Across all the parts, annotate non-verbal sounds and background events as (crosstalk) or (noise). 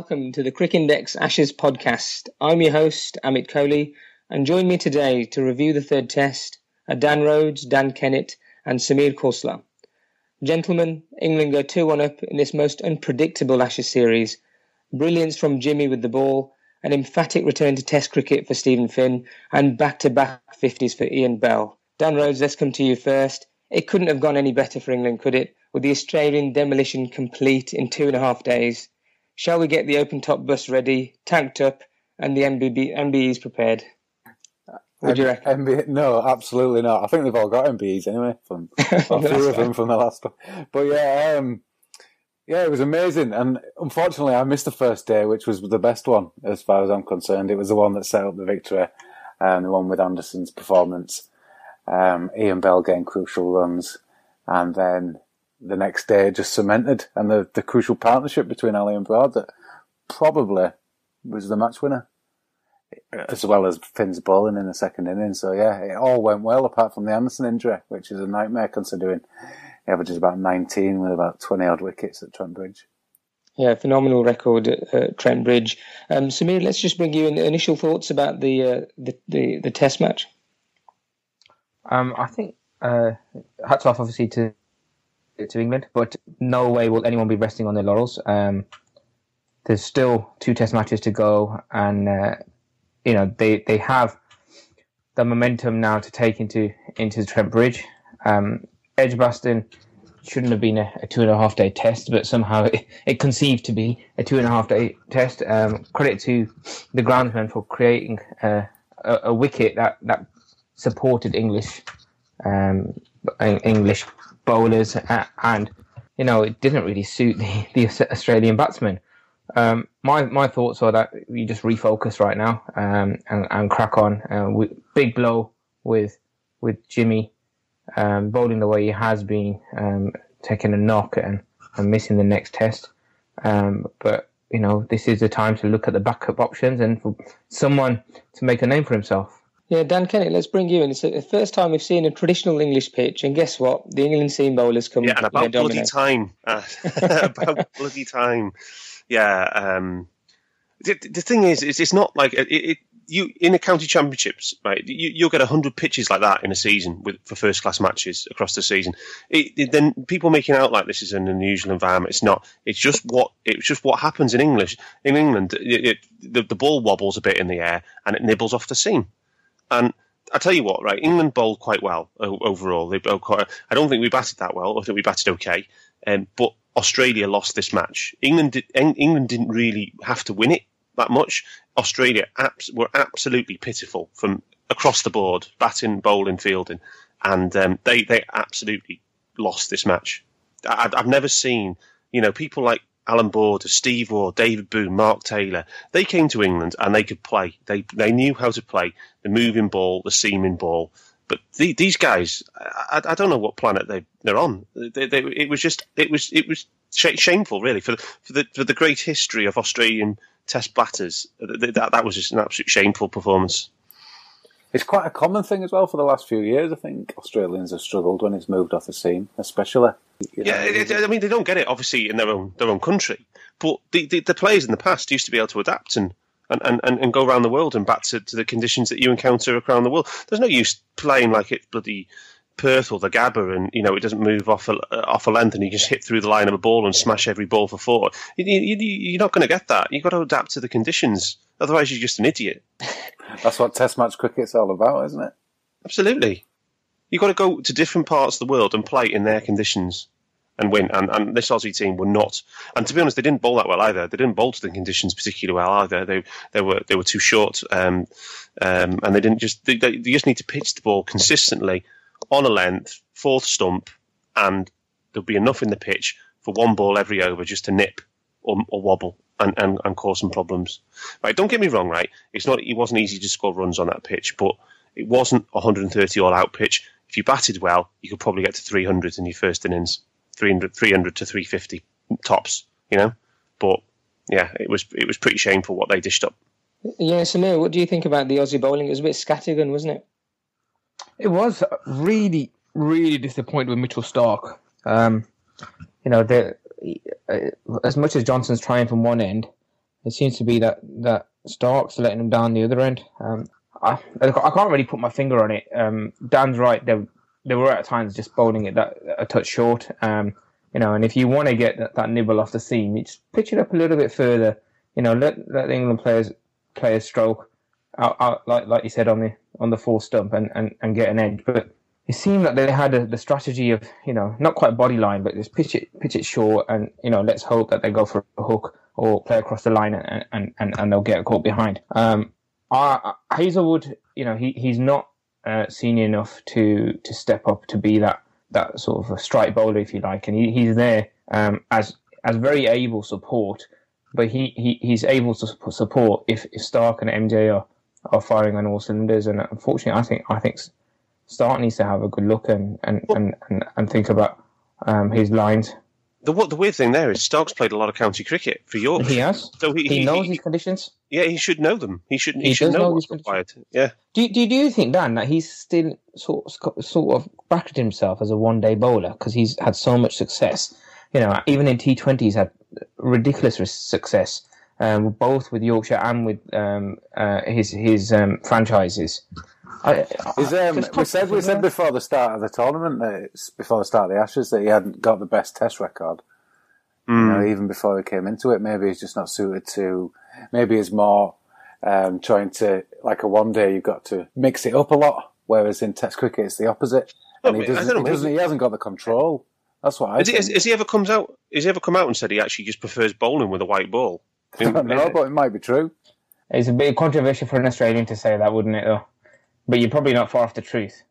Welcome to the Crick Index Ashes podcast. I'm your host, Amit Kohli, and join me today to review the third test are Dan Rhodes, Dan Kennett, and Samir Khosla. Gentlemen, England go 2 1 up in this most unpredictable Ashes series. Brilliance from Jimmy with the ball, an emphatic return to Test cricket for Stephen Finn, and back to back 50s for Ian Bell. Dan Rhodes, let's come to you first. It couldn't have gone any better for England, could it? With the Australian demolition complete in two and a half days. Shall we get the open top bus ready, tanked up, and the MBB, MBEs prepared? What do you reckon? MB, no, absolutely not. I think they've all got MBEs anyway from (laughs) a few of them from the last one. But yeah, um, yeah, it was amazing. And unfortunately, I missed the first day, which was the best one as far as I'm concerned. It was the one that set up the victory, and the one with Anderson's performance, um, Ian Bell getting crucial runs, and then the next day just cemented and the, the crucial partnership between Ali and Broad that probably was the match winner, as well as Finn's bowling in the second inning. So yeah, it all went well apart from the Anderson injury, which is a nightmare considering he averages about 19 with about 20 odd wickets at Trent Bridge. Yeah, phenomenal record at uh, Trent Bridge. Um, Samir, let's just bring you in initial thoughts about the uh, the, the, the Test match. Um, I think uh, hats off, obviously, to to England, but no way will anyone be resting on their laurels. Um, there's still two Test matches to go, and uh, you know they they have the momentum now to take into into Trent Bridge. Um, Edgbaston shouldn't have been a, a, two and a half day test, but somehow (laughs) it, it conceived to be a two and a half day test. Um, credit to the groundsman for creating uh, a, a, wicket that, that supported English um, English bowlers, and you know it didn't really suit the, (laughs) the Australian batsmen. Um, my my thoughts are that you just refocus right now um, and, and crack on. Uh, with, big blow with with Jimmy um, bowling the way he has been, um, taking a knock and, and missing the next test. Um, but you know this is the time to look at the backup options and for someone to make a name for himself. Yeah, Dan Kennett, let's bring you in. It's the first time we've seen a traditional English pitch, and guess what? The England seam bowlers come. Yeah, and about bloody time. Uh, (laughs) about (laughs) bloody time. Yeah. Um, the, the, thing is, it's, it's not like it, it, you in the county championships, right? You, will get hundred pitches like that in a season with for first class matches across the season. It, it, then people making out like this is an unusual environment. It's not. It's just what it's just what happens in English. In England, the, the ball wobbles a bit in the air and it nibbles off the seam. And I tell you what, right? England bowled quite well overall. They bowled quite. I don't think we batted that well. I think we batted okay. Um, but Australia lost this match. England did, England didn't really have to win it that much. Australia abs- were absolutely pitiful from across the board, batting, bowling, fielding, and um, they they absolutely lost this match. I, have never seen you know people like Allan Border, Steve Waugh, David Boon, Mark Taylor. They came to England and they could play. They they knew how to play the moving ball, the seaming ball. But the, these guys, I, I, don't know what planet they they're on. They, they, it was just it was it was shameful, really, for the, for the for the great history of Australian Test batters. That that was just an absolute shameful performance. It's quite a common thing as well for the last few years. I think Australians have struggled when it's moved off the seam, especially. You know, yeah, it, I mean they don't get it obviously in their own their own country, but the, the, the players in the past used to be able to adapt and and, and, and go around the world and back to, to the conditions that you encounter around the world. There's no use playing like it's bloody Perth or the Gabba, and you know it doesn't move off a, off a length, and you just hit through the line of a ball and smash every ball for four. You, you, you're not going to get that. You've got to adapt to the conditions. Otherwise, you're just an idiot. That's what Test match cricket's all about, isn't it? Absolutely. You've got to go to different parts of the world and play in their conditions and win. And, and this Aussie team were not. And to be honest, they didn't bowl that well either. They didn't bowl to the conditions particularly well either. They they were they were too short, um, um, and they didn't just they, they just need to pitch the ball consistently on a length, fourth stump, and there'll be enough in the pitch for one ball every over just to nip or, or wobble. And, and, and cause some problems. Right, don't get me wrong. Right, it's not. It wasn't easy to score runs on that pitch, but it wasn't a 130 all out pitch. If you batted well, you could probably get to 300 in your first innings. 300, 300 to 350 tops, you know. But yeah, it was it was pretty shameful what they dished up. Yeah, so Samir, what do you think about the Aussie bowling? It was a bit scattergun, wasn't it? It was really, really disappointed with Mitchell Starc. Um, you know, uh, as much as Johnson's trying from one end, it seems to be that that Starc's letting him down the other end. Um, I I can't really put my finger on it. Um, Dan's right. There they were at times just bowling it that a touch short. Um, you know, and if you want to get that, that nibble off the seam, just pitch it up a little bit further. You know, let let the England players play a stroke out, out like like you said on the on the full stump and, and, and get an edge. But it seemed that they had a, the strategy of you know not quite body line, but just pitch it pitch it short and you know let's hope that they go for a hook or play across the line and and, and, and they'll get caught behind. Um, uh, Hazlewood, you know, he, he's not uh, senior enough to to step up to be that that sort of a strike bowler, if you like, and he, he's there um, as as very able support, but he, he he's able to support if, if Starc and MJ are, are firing on all cylinders, and unfortunately, I think I think Starc needs to have a good look and and, and, and, and think about um, his lines the what the weird thing there is Starc's played a lot of county cricket for York. He has. So he, he, he knows he, these conditions. Yeah, he should know them. He should. He, he should know, know what's required. Yeah. Do, do do you think Dan that he's still sort of, sort of bracketed himself as a one day bowler because he's had so much success? You know, even in T Twenty, he's had ridiculous success, um, both with Yorkshire and with um, uh, his his um, franchises. I, I, um, we said we said before the start of the tournament that before the start of the Ashes that he hadn't got the best Test record. Mm. You know, hmm. even before he came into it, maybe he's just not suited to. Maybe he's more um, trying to like a one day. You've got to mix it up a lot, whereas in Test cricket it's the opposite. And he doesn't, know, he, doesn't he hasn't got the control. That's what I. Has he, has, has he, ever comes out? Has he ever come out and said he actually just prefers bowling with a white ball? I don't know, but it might be true. It's a bit controversial for an Australian to say that, wouldn't it? Though. But you're probably not far off the truth.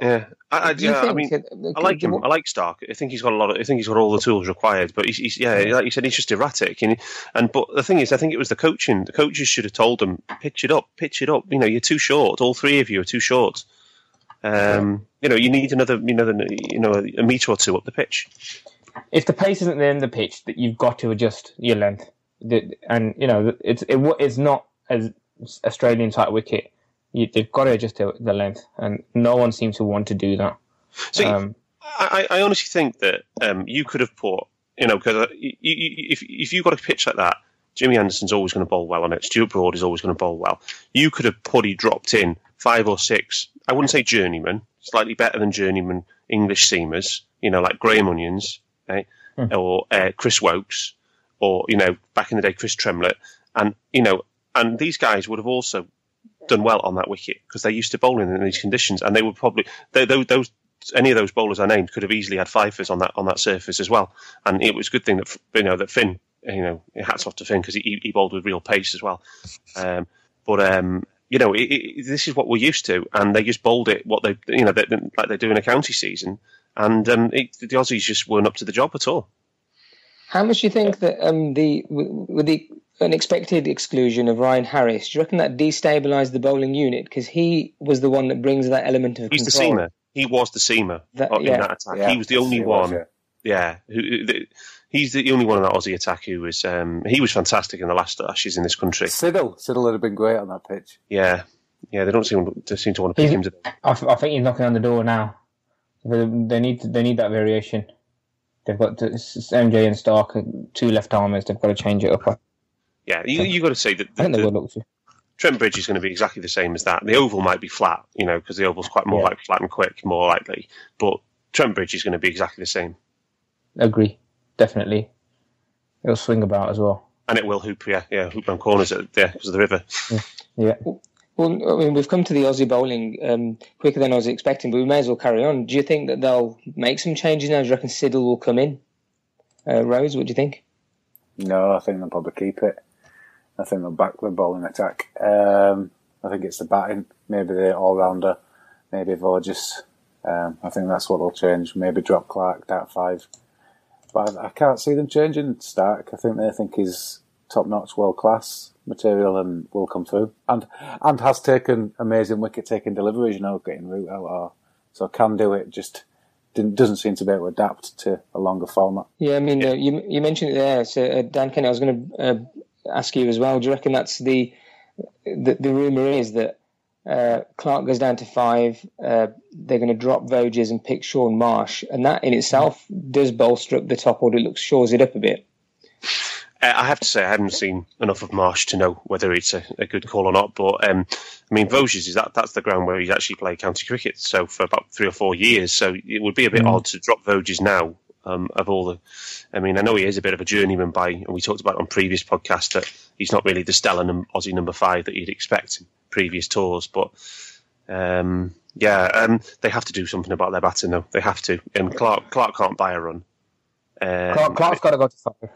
Yeah, I, I, yeah, I mean, I like him. I like Starc. I think he's got a lot. Of, I think he's got all the tools required. But he's, he's yeah, like you said, he's just erratic. And and but the thing is, I think it was the coaching. The coaches should have told him, pitch it up, pitch it up. You know, you're too short. All three of you are too short. Um, you know, you need another, you know, you know, a meter or two up the pitch. If the pace isn't there in the pitch, that you've got to adjust your length. And you know, it's it, it's not as Australian type wicket you, they've got to adjust the, the, length, and no one seems to want to do that. So um, I, I, honestly think that um, you could have put, you know, because uh, if if you got a pitch like that Jimmy Anderson's always going to bowl well on it. Stuart Broad is always going to bowl well. You could have putty dropped in five or six. I wouldn't say journeyman, slightly better than journeyman English seamers. You know, like Graham Onions, mm. or uh, Chris Woakes, or you know, back in the day, Chris Tremlett, and you know, and these guys would have also done well on that wicket because they're used to bowling in these conditions, and they would probably they, those, those any of those bowlers I named could have easily had fifers on that on that surface as well. And it was a good thing that you know that Finn, you know, hats off to Finn because he, he bowled with real pace as well. Um, but um, you know, it, it, this is what we're used to, and they just bowled it what they you know they, like they do in a county season, and um, it, the Aussies just weren't up to the job at all. How much do you think that um, the with the unexpected exclusion of Ryan Harris, do you reckon that destabilised the bowling unit because he was the one that brings that element of He's control? the seamer. He was the seamer that, in yeah. that attack. Yeah, he was the only one. Was, yeah. yeah who, the, he's the only one in that Aussie attack who was. Um, he was fantastic in the last Ashes in this country. Siddle, Siddle would have been great on that pitch. Yeah, yeah. They don't seem to seem to want to pick he's, him. Today. I, I think he's knocking on the door now. They need they need that variation. They've got to, MJ and Starc, two left armers. They've got to change it up. Yeah, you you got to say that. The, I think they will look to. Trent Bridge is going to be exactly the same as that. The oval might be flat, you know, because the oval's quite more yeah. like flat and quick, more likely. But Trent Bridge is going to be exactly the same. Agree, definitely. It'll swing about as well, and it will hoop, yeah, yeah, hoop around corners at, yeah, because of the river. Yeah. Well, I mean, we've come to the Aussie bowling um, quicker than I was expecting, but we may as well carry on. Do you think that they'll make some changes now? Do you reckon Siddle will come in? Uh, Rose, what do you think? No, I think they'll probably keep it. I think they'll back the bowling attack. Um, I think it's the batting, maybe the all rounder, maybe Voges. Um, I think that's what they'll change. Maybe drop Clarke that five. But I, I, can't see them changing Starc. I think they think he's top notch, world class material and will come through. And and has taken amazing wicket taking deliveries, you know, getting root out or so can do it. Just doesn't seem to be able to adapt to a longer format. Yeah, I mean, uh, you you mentioned it there. So uh, Dan Kennett, I was going to uh, ask you as well. Do you reckon that's the the, the rumor is that uh, Clarke goes down to five. Uh, they're going to drop Voges and pick Shaun Marsh, and that in itself does bolster up the top order. It looks shores it up a bit. Uh, I have to say I haven't seen enough of Marsh to know whether it's a, a good call or not. But um, I mean, Voges is that that's the ground where he's actually played county cricket. So for about three or four years, so it would be a bit mm. odd to drop Voges now um, of all the. I mean, I know he is a bit of a journeyman by, and we talked about on previous podcasts that he's not really the stellar num- Aussie number five that you'd expect in previous tours, but. Um, yeah, um, they have to do something about their batting though. They have to, and Clark Clarke can't buy a run. Um, Clarke, Clarke's got to go to five.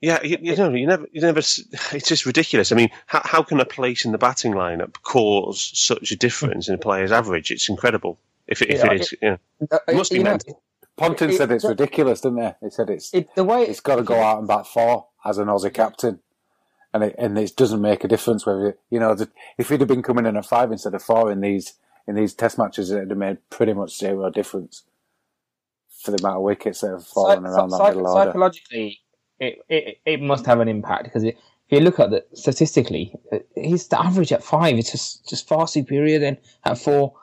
Yeah, you, you, know, you never, you never. (laughs) It's just ridiculous. I mean, how, how can a place in the batting lineup cause such a difference in a player's average? It's incredible. If it, if yeah, it is, yeah, it must be meant. Ponting said it's ridiculous, didn't they? He said it's it, the way it's got to go out and bat four as an Aussie captain, and it and it doesn't make a difference whether you know if he'd have been coming in at five instead of four in these in these Test matches, it'd have made pretty much zero difference for the amount of wickets that have fallen so, around so, that middle order. Psychologically, it, it it must have an impact because if you look at the statistically, uh, his average at five is just just far superior than at four,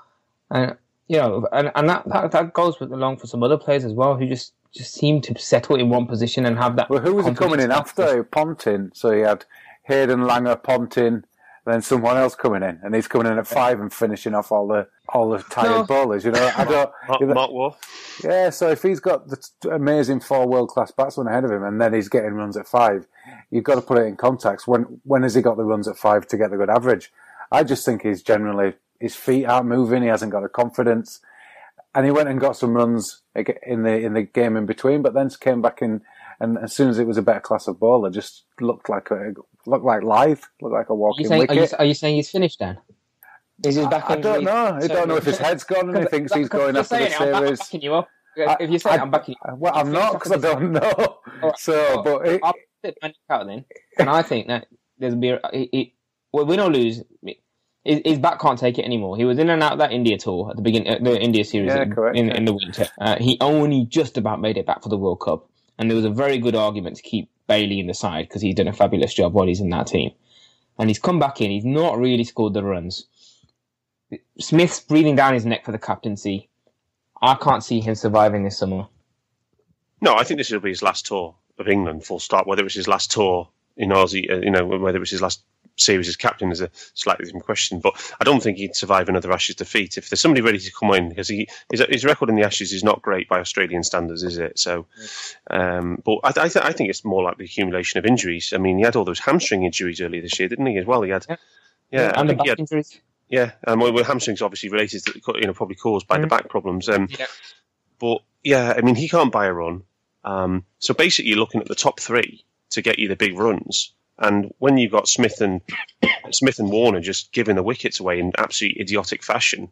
and you know, and, and that, that, that goes with along for some other players as well who just, just seem to settle in one position and have that. Well, who was he coming in after? Ponting. So he had Hayden Langer, Ponting, then someone else coming in, and he's coming in at five and finishing off all the all the tired no. bowlers. You know, I don't. (laughs) Mark, you know, Mark Waugh. Yeah, so if he's got the amazing four world class batsmen ahead of him, and then he's getting runs at five, you've got to put it in context. When when has he got the runs at five to get the good average? I just think he's generally his feet aren't moving. He hasn't got the confidence, and he went and got some runs in the in the game in between. But then came back in, and as soon as it was a better class of bowler, just looked like a looked like live, looked like a walking are saying, wicket. Are you, are you, saying he's finished then? Is he back? I, I don't know. I don't know if his head's gone and he (laughs) thinks he's going after the series. I'm backing you up. If you say I, I'm backing you, well, I'm not because I don't know. Right, so, well, but it, I'll put it out then, and I think that there's be it, it, well, win or lose, his, his back can't take it anymore. He was in and out of that India tour at the beginning, uh, the India series yeah, in, correct, in, yeah. in, the winter. Uh, he only just about made it back for the World Cup, and there was a very good argument to keep Bailey in the side because he's done a fabulous job while he's in that team. And he's come back in. He's not really scored the runs. Smith's breathing down his neck for the captaincy. I can't see him surviving this summer. No, I think this will be his last tour. of England. Full stop. Whether it was his last tour in Aussie, uh, you know, whether it was his last series as captain is a slightly different question. But I don't think he'd survive another Ashes defeat if there's somebody ready to come in because he his, his record in the Ashes is not great by Australian standards, is it? So, um, but I, I, th- I, think it's more like the accumulation of injuries. I mean, he had all those hamstring injuries earlier this year, didn't he? As well, he had. Yeah, yeah and the back had, injuries. Yeah, and um, well, hamstrings obviously related to you know probably caused by mm-hmm. the back problems. Um, yeah. But yeah, I mean, he can't buy a run. Um, so basically, you're looking at the top three to get you the big runs. And when you've got Smith and Smith and Warner just giving the wickets away in absolutely idiotic fashion,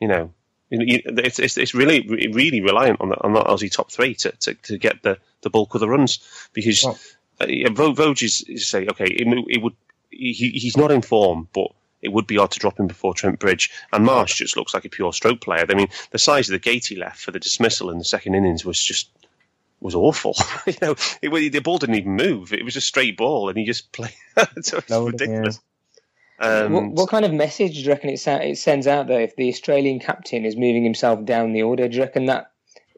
you know, it's, it's, it's really really reliant on the, on the Aussie top three to, to, to get the, the bulk of the runs because oh. uh, is, is say okay it, it would he, he's not in form but it would be odd to drop him before Trent Bridge and Marsh just looks like a pure stroke player. I mean the size of the gate he left for the dismissal in the second innings was just was awful. (laughs) you know, it, the ball didn't even move. It was a straight ball, and he just played. (laughs) so it's ridiculous. Um, what, what, kind of message do you reckon it, it sends out though if the Australian captain is moving himself down the order? Do you reckon that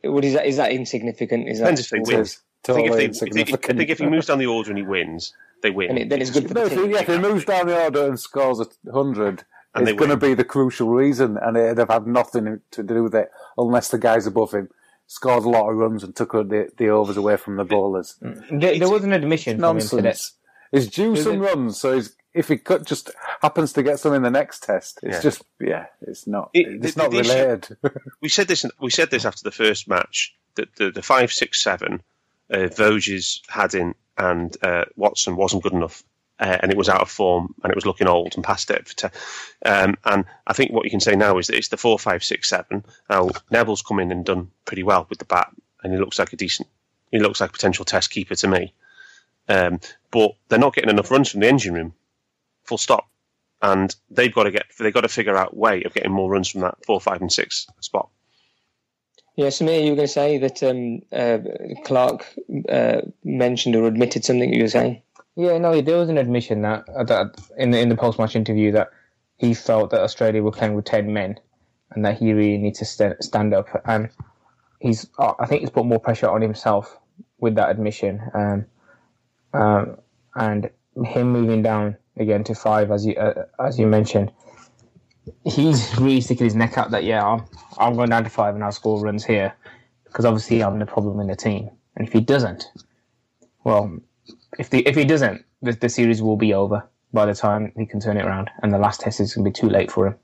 what is that? Is that insignificant? Is that if they win. Totally I, think if they, if they, I think if he moves down the order and he wins, they win. And it, then it's good for no, the team. Yeah, if he moves down the order and scores a hundred, it's going to be the crucial reason, and it'd have had nothing to do with it unless the guys above him scored a lot of runs and took the, the overs away from the bowlers. There, there was an admission nonsense. He's due some runs, so he's, if he cut, just happens to get some in the next test, it's yeah. just yeah, it's not it, it's the, not the related. (laughs) we said this. We said this after the first match that the, the five, six, seven, uh, Voges, Haddin, and uh, Watson wasn't good enough uh, and it was out of form and it was looking old and past it. To, um, and I think what you can say now is that it's the four, five, six, seven. Now Nevill's come in and done pretty well with the bat, and he looks like a decent. He looks like a potential test keeper to me. Um, but they're not getting enough runs from the engine room. Full stop. And they've got to get they've got to figure out a way of getting more runs from that four, five, and six spot. Yeah, Samir, you were going to say that um, uh, Clarke uh, mentioned or admitted something you were saying. Yeah, no, there was an admission that, uh, that in the in the post match interview that he felt that Australia were playing with ten men, and that he really needs to st- stand up. And he's, uh, I think, he's put more pressure on himself with that admission. Um, um, and him moving down again to five, as you uh, as you mentioned, he's really sticking his neck out that yeah, I'm, I'm going down to five and I'll score runs here because obviously I'm the problem in the team. And if he doesn't, well, if the if he doesn't, the, the series will be over by the time he can turn it around, and the last test is going to be too late for him.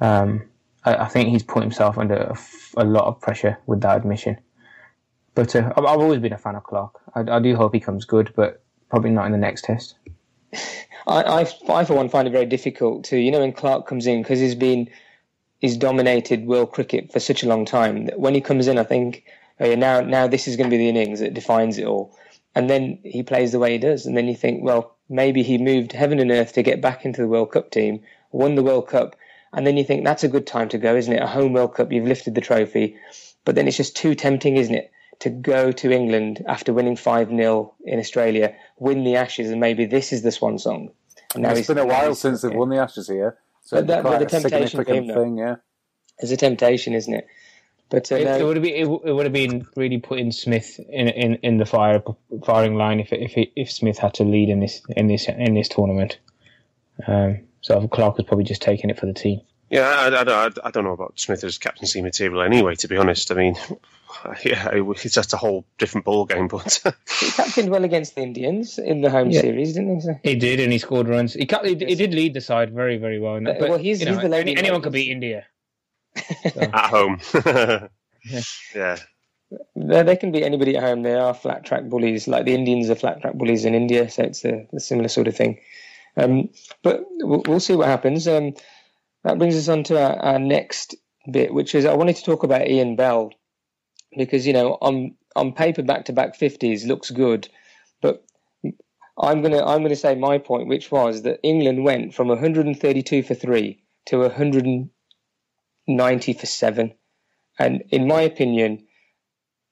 Um, I, I, think he's put himself under a, a, lot of pressure with that admission. But uh, I've, I've, always been a fan of Clarke. I, I, do hope he comes good, but probably not in the next test. (laughs) I, I, I, for one, find it very difficult to, you know, when Clarke comes in because he's been, he's dominated world cricket for such a long time. that When he comes in, I think, oh yeah, now, now this is going to be the innings that defines it all and then he plays the way he does, and then you think, well, maybe he moved heaven and earth to get back into the World Cup team, won the World Cup, and then you think that's a good time to go, isn't it? A home World Cup, you've lifted the trophy, but then it's just too tempting, isn't it, to go to England after winning five 0 in Australia, win the Ashes, and maybe this is the swan song. And now it's been a while since they've won the Ashes here, so but that, quite but the a temptation significant thing, yeah. It's a temptation, isn't it? But uh, it, it, would have been it, it, would have been really putting Smith in in, in the fire firing line if if if Smith had to lead in this in this in this tournament. Um, so Clarke was probably just taking it for the team. Yeah, I, I, I don't know about Smith as captaincy material anyway. To be honest, I mean, (laughs) yeah, it's just a whole different ball game. (laughs) But he captained well against the Indians in the home yeah. series, didn't he? He did, and he scored runs. He, he, he did lead the side very, very well. But, well, he's, you know, he's any, anyone could beat India. At home. (laughs) yeah. yeah. They, they can be anybody at home. They are flat track bullies, like the Indians are flat track bullies in India. So it's a, a similar sort of thing. Um, but we'll, we'll, see what happens. Um, that brings us on to our, our, next bit, which is I wanted to talk about Ian Bell because you know on on paper back to back fifties looks good, but I'm gonna I'm gonna say my point, which was that England went from 132 for three to 100 90 for seven. And in my opinion,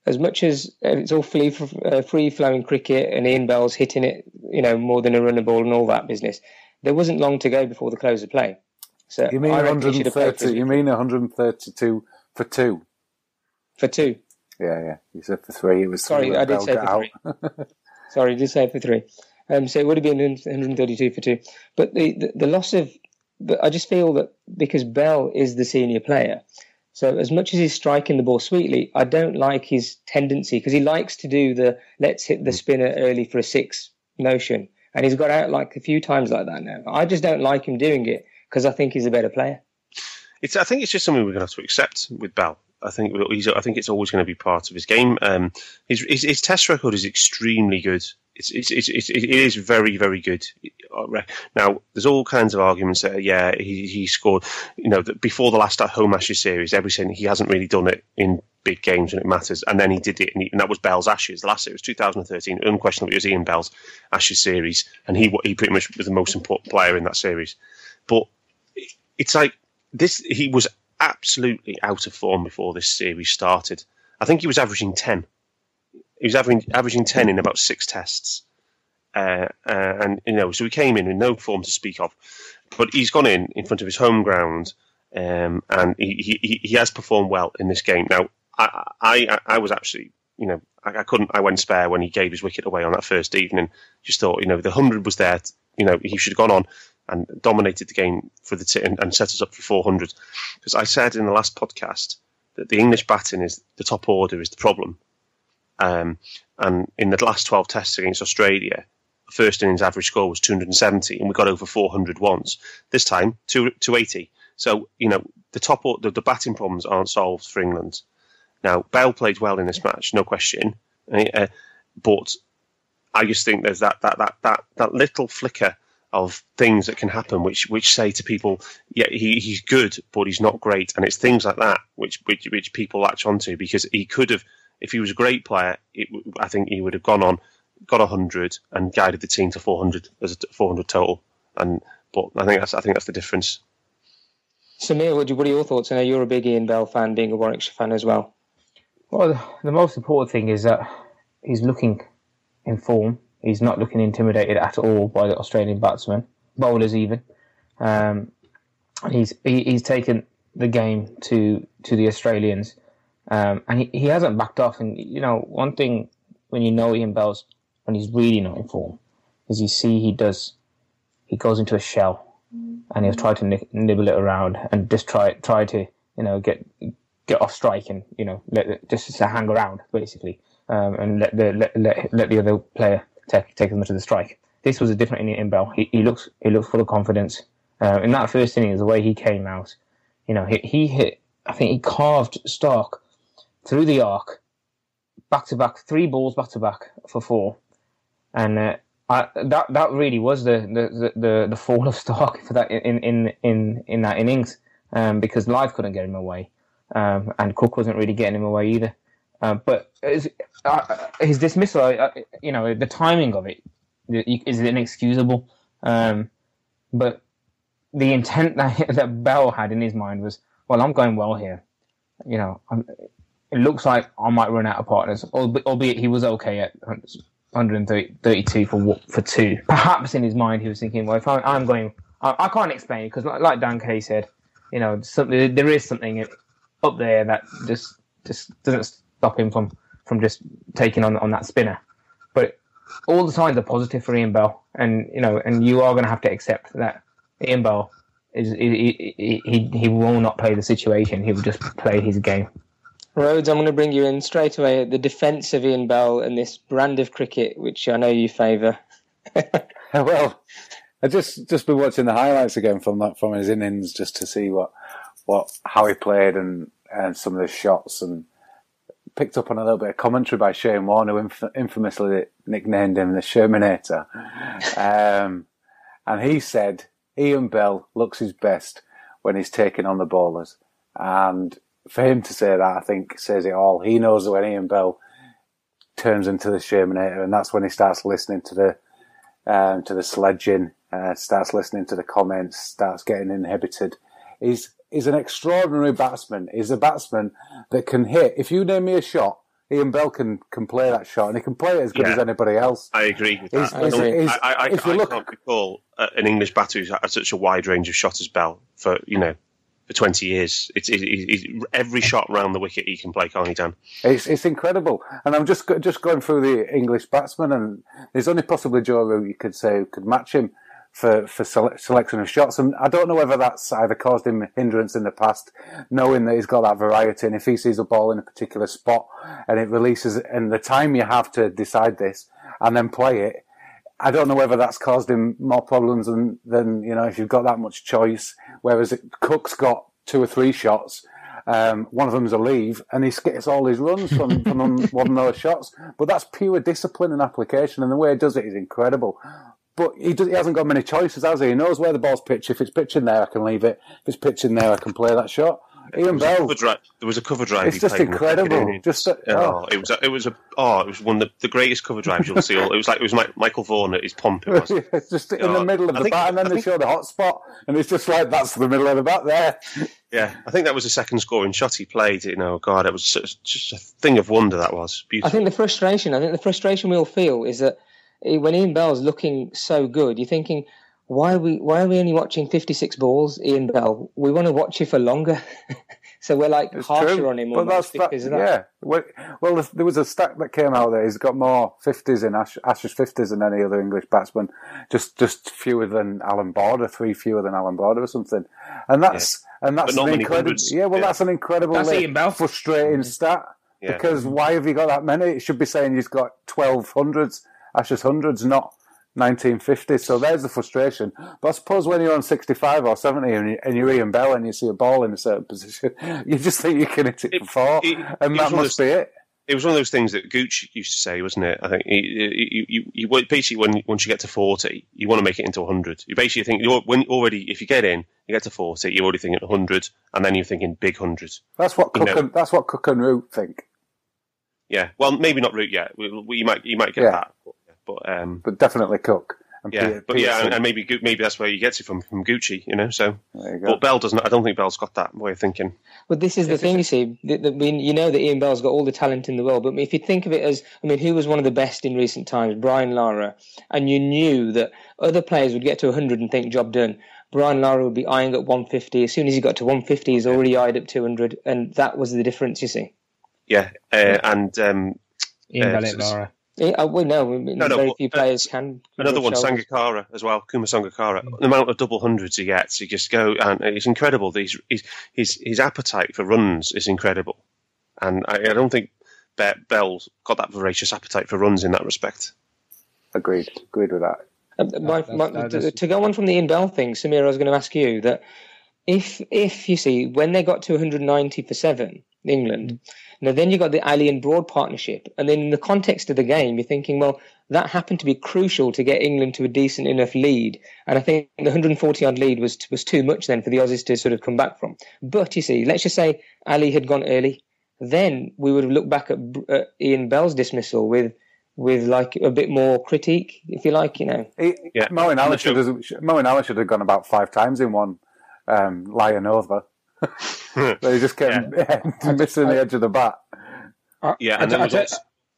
as much as it's all free, uh, free flowing cricket and Ian Bell's hitting it, you know, more than a runner ball and all that business, there wasn't long to go before the close of play. So you mean 130? You mean 132 for two? For two. Yeah, yeah. You said for three. It was sorry, I did say for three. (laughs) sorry, I did say for three. Um, so it would have been 132 for two. But the, the, the loss of, but I just feel that because Bell is the senior player, so as much as he's striking the ball sweetly, I don't like his tendency because he likes to do the let's hit the spinner early for a six notion, and he's got out like a few times like that now. I just don't like him doing it because I think he's a better player. It's I think it's just something we're going to have to accept with Bell. I think he's, I think it's always going to be part of his game. Um, his, his, his test record is extremely good it's, it's, it's, it's, it is very, very good. Now, there's all kinds of arguments that, yeah, he, he scored, you know, before the last home Ashes series, everything, he hasn't really done it in big games when it matters. And then he did it, and, he, and that was Bell's Ashes. The last was 2013. Unquestionably, it was Ian Bell's Ashes series, and he, he pretty much was the most important player in that series. But it's like this, he was absolutely out of form before this series started. I think he was averaging 10 he was averaging averaging ten in about six tests, uh, uh, and you know, so he came in in no form to speak of, but he's gone in in front of his home ground, um, and he, he he has performed well in this game. Now, I I, I was actually you know I, I, couldn't I went spare when he gave his wicket away on that first evening. Just thought you know the hundred was there. You know he should have gone on and dominated the game for the t- and, and set us up for 400. Because I said in the last podcast that the English batting is the top order is the problem, um, and in the last 12 tests against Australia, first innings average score was 270, and we got over 400 once. This time, 280. So, you know, the top the, the batting problems aren't solved for England. Now, Bell played well in this match, no question. Uh, but I just think there's that, that, that, that, that little flicker of things that can happen, which which say to people, yeah, he, he's good, but he's not great, and it's things like that which which, which people latch onto because he could have if he was a great player, it, I think he would have gone on, got hundred, and guided the team to four hundred as a four hundred total. And but I think that's I think that's the difference. Samir, what, what are your thoughts? I know you're a big Ian Bell fan, being a Warwickshire fan as well. Well, the most important thing is that he's looking in form. He's not looking intimidated at all by the Australian batsmen, bowlers even. Um, he's he, he's taken the game to to the Australians um, and he, he hasn't backed off. And, you know, one thing when you know Ian Bell's, when he's really not in form, is you see he does, he goes into a shell and he'll try to nibble it around and just try, try to, you know, get, get off strike and, you know, let, just to hang around basically, um, and let the, let, let, let the other player take, take as much of the strike. This was a different Ian Bell. He, he looks, he looks full of confidence. Uh, in that first inning, is the way he came out, you know, he, he hit, I think he carved Starc through the arc, back to back, three balls back to back for four, and uh, I, that that really was the, the, the, the fall of Starc for that in in in in that innings, um, because Lyth couldn't get him away, um, and Cook wasn't really getting him away either. Uh, but his, uh, his dismissal, uh, you know, the timing of it is inexcusable. Um, but the intent (laughs) that, that Bell had in his mind was, well, I'm going well here. You know, I'm, it looks like I might run out of partners, albeit he was okay at 132 for for two. Perhaps in his mind he was thinking, well, if I, am going, I, I, can't explain because, like, like, Dan Kay said, you know, there is something up there that just just doesn't stop him from from just taking on on that spinner. But all the signs are positive for Ian Bell, and you know, and you are going to have to accept that Ian Bell is he, he, he, he will not play the situation. He will just play his game. Rhodes, I'm going to bring you in straight away. The defence of Ian Bell and this brand of cricket, which I know you favour. (laughs) well, I just just been watching the highlights again from that from his innings just to see what what how he played and and some of the shots and picked up on a little bit of commentary by Shane Warne, who inf- infamously nicknamed him the Shermanator. (laughs) Um, and he said Ian Bell looks his best when he's taking on the bowlers. And for him to say that, I think says it all. He knows when Ian Bell turns into the Shermanator, and that's when he starts listening to the um, to the sledging, uh, starts listening to the comments, starts getting inhibited. He's he's an extraordinary batsman. He's a batsman that can hit. If you name me a shot, Ian Bell can, can play that shot, and he can play it as good yeah, as anybody else. I agree with that. He's, he's, I, I, I, I look, can't recall an English batter who's had such a wide range of shots as Bell for you know for 20 years. It's, it, it, every shot round the wicket he can play, can't he, Dan? It's, it's incredible. And I'm just just going through the English batsmen, and there's only possibly Joe Root you could say who could match him for, for sele- selection of shots. And I don't know whether that's either caused him hindrance in the past, knowing that he's got that variety. And if he sees a ball in a particular spot and it releases, and the time you have to decide this and then play it, I don't know whether that's caused him more problems than, than you know, if you've got that much choice. Whereas Cook's got two or three shots. Um, one of them's a leave, and he gets all his runs from, (laughs) from one of those shots. But that's pure discipline and application, and the way he does it is incredible. But he, does, he hasn't got many choices, has he? He knows where the ball's pitched. If it's pitching there, I can leave it. If it's pitching there, I can play that shot. Ian Bell. Drive, there was a cover drive. It's just incredible. Just a, oh. oh. it was a, it was a oh it was one of the, the greatest cover drives you'll see. It was like it was Michael Vaughan at his pomp. It (laughs) was it's just in the oh, middle of I the think, bat, and then I they think, show the hot spot, and it's just like that's the middle of the bat there. Yeah, I think that was the second scoring shot he played. You know, God, it was just a thing of wonder. That was beautiful. I think the frustration. I think the frustration we all feel is that when Ian Bell's looking so good, you're thinking why are we why are we only watching 56 balls, Ian Bell? We want to watch you for longer. (laughs) so we're like it's harsher true. on him. But that's that, that, yeah. Well, well, there was a stat that came out there. He's got more 50s in Ash, Ashes 50s than any other English batsman. Just just fewer than Allan Border, three fewer than Allan Border or something. And that's yeah. and that's an incredible. Yeah, well, yeah. that's an incredible, that's uh, Ian Bell. frustrating stat. Yeah. Because why have you got that many? It should be saying he's got 12 hundreds, Ashes hundreds, not 1950. So there's the frustration. But I suppose when you're on 65 or 70 and, you, are Ian Bell and you see a ball in a certain position, (laughs) you just think you can hit it, it for four, it, and it that must those, be it. It was one of those things that Gooch used to say, wasn't it? I think you, you, you, basically when once you get to 40, you want to make it into 100. You basically think you're, when already if you get in, you get to 40, you're already thinking 100, and then you're thinking big hundreds. That's what Cook, and, that's what Cook and Root think. Yeah, well, maybe not Root yet. We, we, you might you might get yeah. that. But um, but definitely Cook. yeah, Peter, but yeah, and, and, maybe maybe that's where you get it from from Goochie, you know. So, but Bell doesn't. I don't think Bell's got that way of thinking. But this is the thing, you see. The, the, you know that Ian Bell's got all the talent in the world, but if you think of it as, I mean, who was one of the best in recent times? Brian Lara, and you knew that other players would get to 100 and think job done. Brian Lara would be eyeing at 150. As soon as he got to 150, he's already eyed up 200, and that was the difference. You see. Yeah, uh, and um, Ian uh, Bell Lara. Yeah, uh, well, no, no, very few players can. Another one, Sangakkara as well, Kumar Sangakkara. Mm. The amount of double hundreds he gets, he just go and it's incredible. His his his, his appetite for runs is incredible, and I, I don't think Bell's got that voracious appetite for runs in that respect. Agreed. Agreed with that. Uh, my, my, to, to go on from the in Bell thing, Samir, I was going to ask you that if if you see when they got to 190 for seven, England. Now, then you got the Ali and Broad partnership. And then in the context of the game, you're thinking, well, that happened to be crucial to get England to a decent enough lead. And I think the 140 yard lead was, was too much then for the Aussies to sort of come back from. But you see, let's just say Ali had gone early. Then we would have looked back at, at Ian Bell's dismissal with with like a bit more critique, if you like, you know. yeah. Moeen Ali should, have, Moeen Ali should have gone about five times in one um, Lyon over. (laughs) they just kept yeah. (laughs) missing the edge of the bat. Yeah, and then was also,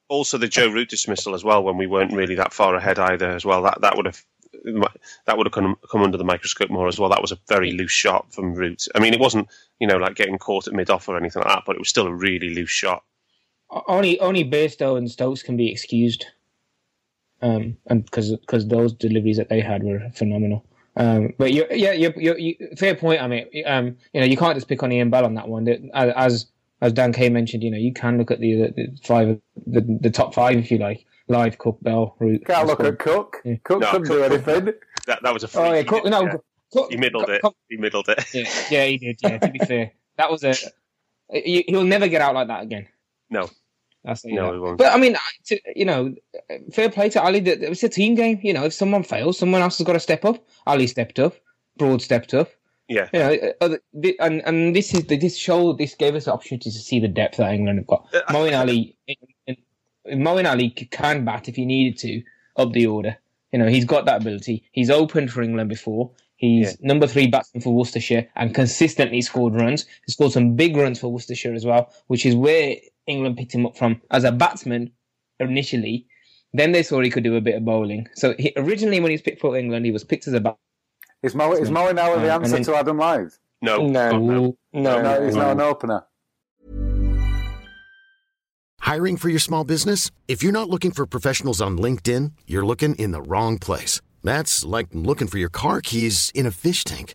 also the Joe Root dismissal as well when we weren't really that far ahead either as well. That that would have that would have come, come under the microscope more as well. That was a very loose shot from Root. I mean, it wasn't you know like getting caught at mid off or anything like that, but it was still a really loose shot. Only only Bairstow and Stokes can be excused, um, and because because those deliveries that they had were phenomenal. Um, but you, yeah, you, you, fair point. I mean, um, you know, you can't just pick on Ian Bell on that one. As as Dan K mentioned, you know, you can look at the, the five, the, the top five if you like. Lyth, Cook, Bell, Root. Can't look at Cook. Yeah. Cook no, couldn't do anything. That that was a. Free, oh yeah, Cook. No, yeah. Cook, he middled it. Cook, he middled it. Yeah, yeah, he did. Yeah, to be fair, that was a. He'll never get out like that again. No. That's no, But I mean, to, you know, fair play to Ali. It was a team game. You know, if someone fails, someone else has got to step up. Ali stepped up. Broad stepped up. Yeah. You know, uh, and and this is this show. This gave us the opportunity to see the depth that England have got. Uh, Moeen Ali, Moeen Ali can bat if he needed to up the order. You know, he's got that ability. He's opened for England before. He's yeah. number three batsman for Worcestershire and consistently scored runs. He scored some big runs for Worcestershire as well, which is where England picked him up from as a batsman initially. Then they saw he could do a bit of bowling. So he, originally, when he was picked for England, he was picked as a batsman. Is Mo, is Mo now the answer then, to Adam Lyth? No, No. no. No, No, he's not an opener. Hiring for your small business? If you're not looking for professionals on LinkedIn, you're looking in the wrong place. That's like looking for your car keys in a fish tank.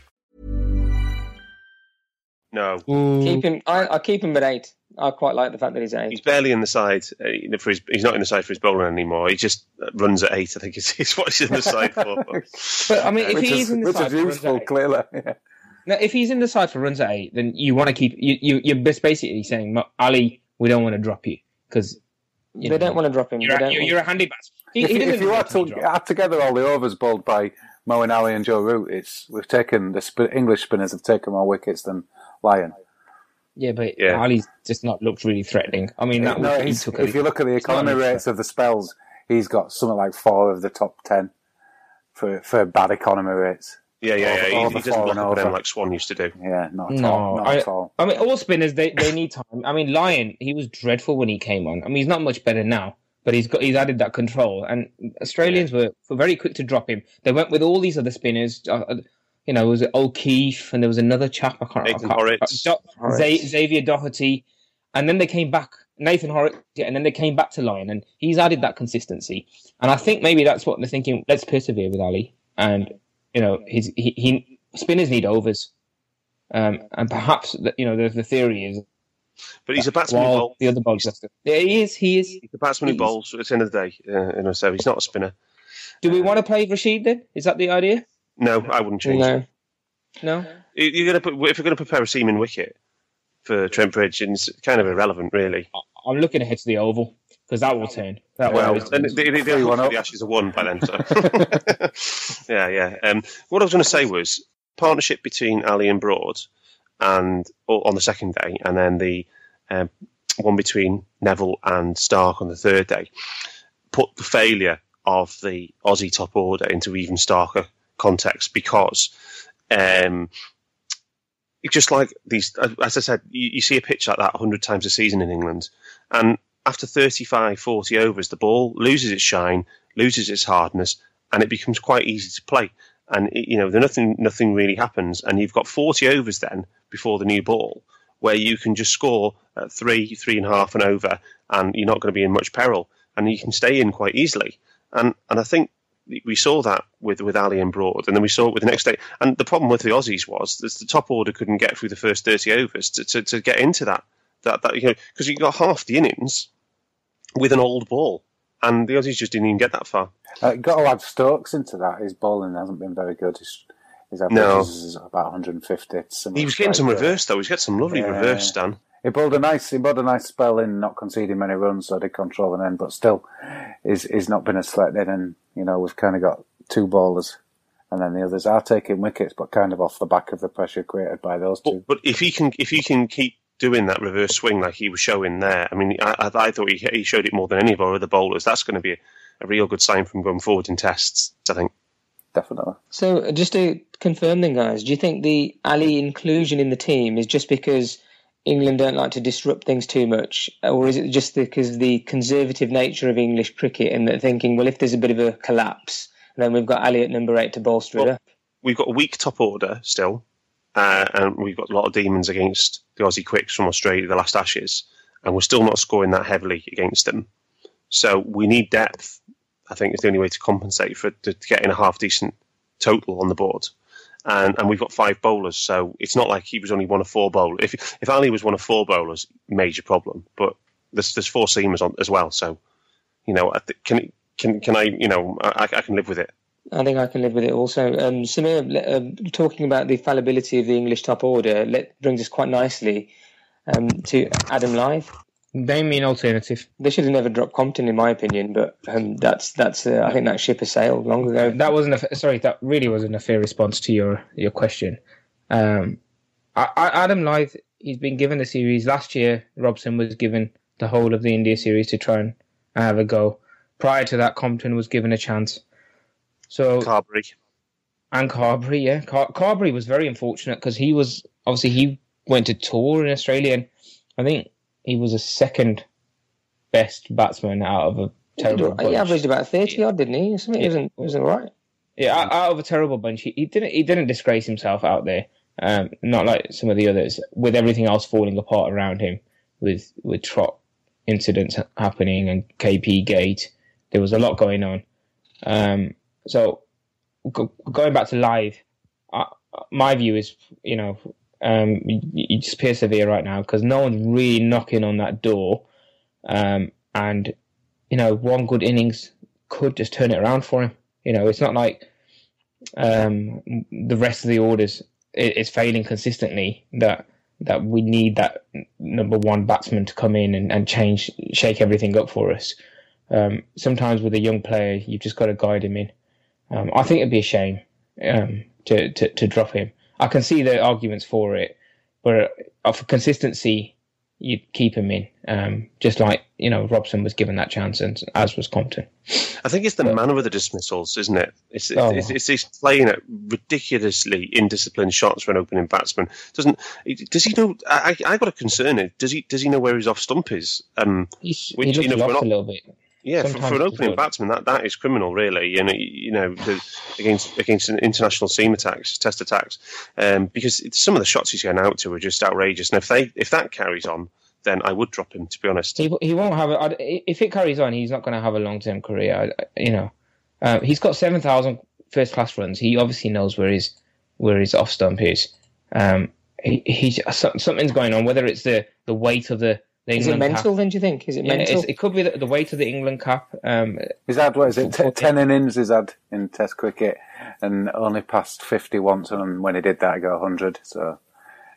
No, Keep him. I, I keep him at eight. I quite like the fact that he's at he's barely in the side. Uh, for his, he's not in the side for his bowling anymore. He just uh, runs at eight. I think is, (laughs) is what he's in the side for. But, (laughs) But I mean, if Which he is, is in the which side is useful, clearly. Yeah. Now, if he's in the side for runs at eight, then you want to keep you, you you're basically saying Ali, we don't want to drop you because they don't want to drop him. you're, a, you're, you're a handy batsman. He, If, he if you need add, to be to, dropped. add together all the overs bowled by Mo and Ali and Joe Root, it's we've taken the sp- English spinners have taken more wickets than Lyon. Yeah, but Yeah. Ali's just not looked really threatening. I mean, that no, was, he he's, took a, if you look at the economy enough rates of the spells, he's got something like four of the top ten for for bad economy rates. yeah, yeah, All yeah. the- He, all he doesn't four block up at them like Swann used to do. Yeah, not at No, all. Not I, at all. I mean, all spinners they, they need time. I mean, Lyon he was dreadful when he came on. I mean, he's not much better now, but he's got he's added that control. And Australians were, were very quick to drop him. They went with all these other spinners. Uh, uh, you know, it was O'Keefe and there was another chap. I can't. Remember. Nathan I can't Horrocks. uh, Do- Xavier Doherty, and then they came back. Nathan Hauritz, yeah, and then they came back to Lyon, and he's added that consistency. And I think maybe that's what they're thinking. Let's persevere with Ali, and you know, his he, he spinners need overs. Um, and perhaps you know the, the theory is But he's a batsman who bowls. the other bowlers Yeah, he is. He is. He's a batsman who bowls at the end of the day. Uh, you know, so he's not a spinner. Do we want to play Rashid then? Is that the idea? No, I wouldn't change. it. No. No. You- You're gonna put, if you're going to prepare a seaming wicket for Trent Bridge, and it's kind of irrelevant, really. I'm looking ahead to the Oval because that will turn. That Well, will then the, the, the, one the Ashes are won by then. So. (laughs) yeah, yeah. Um, what I was going to say was partnership between Ali and Broad, and or on the second day, and then the um, one between Nevill and Starc on the third day, put the failure of the Aussie top order into even starker context because. Um, just like these, as I said, you, you see a pitch like that 100 times a season in England, and after 35, 40 overs, the ball loses its shine, loses its hardness, and it becomes quite easy to play. And it- you know, nothing, nothing really happens, and you've got 40 overs then before the new ball, where you can just score at three, three and a half and over, and you're not going to be in much peril, and you can stay in quite easily. And and I think we saw that with with Ali and Broad, and then we saw it with the next day. And the problem with the Aussies was that the top order couldn't get through the first 30 overs to, to, to get into that that that you know because you got half the innings with an old ball, and the Aussies just didn't even get that far. Uh, got to add Stokes into that. His bowling hasn't been very good. His, his average No. is about 150. He was getting some reverse though. He's got some lovely Yeah. reverse, Dan. He bowled a nice, he bowled a nice spell in, not conceding many runs, so did control an end, but still, he's, he's not been as selected. And you know, we've kind of got two bowlers, and then the others are taking wickets, but kind of off the back of the pressure created by those two. But, but if he can if he can keep doing that reverse swing like he was showing there, I mean, I, I, I thought he, he showed it more than any of our other bowlers. That's going to be a, a real good sign from going forward in tests. I think. Definitely. So, uh, just to confirm then, guys, do you think the Ali inclusion in the team is just because England don't like to disrupt things too much, or is it just because of the conservative nature of English cricket and that thinking, well, if there's a bit of a collapse, then we've got Ali at number eight to bolster well, it up? We've got a weak top order still, uh, and we've got a lot of demons against the Aussie Quicks from Australia, the last Ashes, and we're still not scoring that heavily against them. So we need depth. I think is the only way to compensate for to, to getting a half decent total on the board. And, and we've got five bowlers, so it's not like he was only one of four bowlers. If if Ali was one of four bowlers, major problem. But there's there's four seamers on as well, so you know can can can I you know I, I can live with it. I think I can live with it also. Um, Samir, uh, talking about the fallibility of the English top order, let, brings us quite nicely um, to Adam Lyth. They mean alternative. They should have never dropped Compton, in my opinion. But um, that's that's. Uh, I think that ship has sailed long ago. That wasn't a sorry. That really wasn't a fair response to your your question. Um, I, I, Adam Lyth, he's been given the series last year. Robson was given the whole of the India series to try and have a go. Prior to that, Compton was given a chance. So Carberry and Carberry, yeah, Car- Carberry was very unfortunate because he was obviously he went to tour in Australia, and I think he was a second best batsman out of a terrible. He, he averaged about thirty odd, didn't he? Something yeah. wasn't was all right. Yeah, out of a terrible bunch, he, he didn't he didn't disgrace himself out there. Um, not like some of the others, with everything else falling apart around him, with with Trott incidents happening and KP Gate. There was a lot going on. Um, so go, going back to Lyth, uh, my view is, you know, um, you, you, just persevere right now because no one's really knocking on that door. Um, and, you know, one good innings could just turn it around for him. You know, it's not like um, the rest of the orders is failing consistently that that we need that number one batsman to come in and, and change, shake everything up for us. Um, sometimes with a young player, you've just got to guide him in. Um, I think it'd be a shame um, to, to, to drop him. I can see the arguments for it, but uh, for consistency, you'd keep him in. Um, just like you know, Robson was given that chance, and as was Compton. I think it's the but, manner of the dismissals, isn't it? It's, oh. it's, it's, it's playing at ridiculously indisciplined shots for an opening batsman. Doesn't does he know? I I got a concern. Does he does he know where his off stump is? Um, He's, which, he you know, not, a little bit. Yeah, for, for, an opening batsman, that, that is criminal, really. And you know, the, against against international seam attacks, test attacks, um, because some of the shots he's going out to are just outrageous. And if they if that carries on, then I would drop him. To be honest, he, he won't have a, if it carries on, he's not going to have a long term career. You know, uh, he's got seven thousand first class runs. He obviously knows where his where his off stump is. Um, he, he's something's going on. Whether it's the the weight of the is it mental cap. then? Do you think? Is it yeah, mental? It could be the, the, weight of the England cap. Um, he's had what is it? T- ten innings he's had in Test cricket, and only passed fifty once. And when he did that, he got hundred. So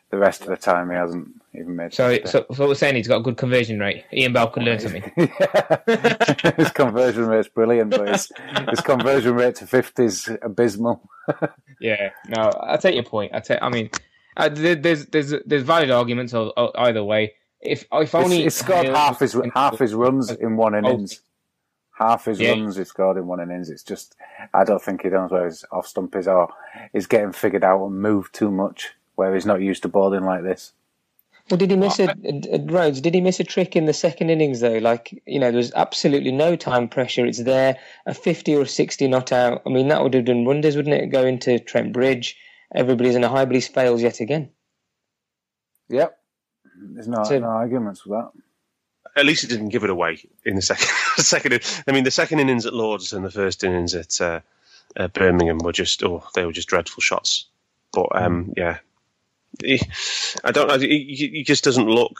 the rest of the time, he hasn't even made. So, so, so we're saying he's got a good conversion rate. Ian Bell could learn something. (laughs) his conversion rate's brilliant, but his, his conversion rate to fifty is abysmal. (laughs) yeah, no, I take your point. I take. I mean, uh, there's there's there's valid arguments either way if oh, if only it's, scored half his half his runs in one oh, innings. Half his yeah. runs he scored in one innings. It's just I don't think he knows where his off stump is or is getting figured out and moved too much where he's not used to bowling like this. Well, did he miss a, a, Rhodes? Did he miss a trick in the second innings though? Like you know, there was absolutely no time pressure. It's there, a fifty or a sixty not out. I mean, that would have done wonders, wouldn't it? Go into Trent Bridge, everybody's in a high, but he fails yet again. Yep, there's no, so, no arguments with that. At least he didn't give it away in the second. (laughs) second, I mean, the second innings at Lords and the first innings at uh, uh, Birmingham were just oh, they were just dreadful shots. But um, yeah, he, I don't know. He, he, just doesn't look.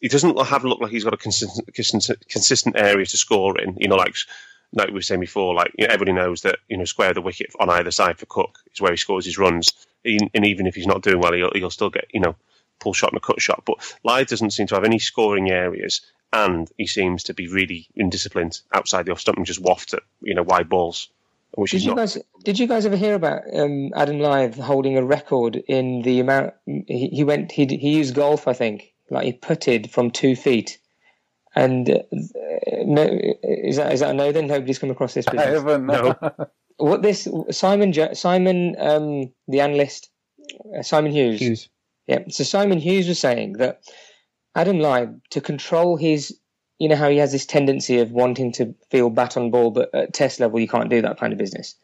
He doesn't have look like he's got a consistent, consistent, consistent area to score in. You know, like like we were saying before, like you know, everybody knows that you know square the wicket on either side for Cook is where he scores his runs. And even if he's not doing well, he'll, he'll still get you know pull shot and a cut shot. But Lyth doesn't seem to have any scoring areas, and he seems to be really indisciplined outside the off stump and just waft at you know wide balls. Which did you not... guys did you guys ever hear about um, Adam Lyth holding a record in the amount he, he went he he used golf I think like he putted from two feet and uh, no is that is that a no then nobody's come across this business? I haven't no. what this Simon Simon um, the analyst uh, Simon Hughes. Hughes Yeah. So Simon Hughes was saying that Adam Lyth, to control his, you know, how he has this tendency of wanting to feel bat on ball, but at test level, you can't do that kind of business.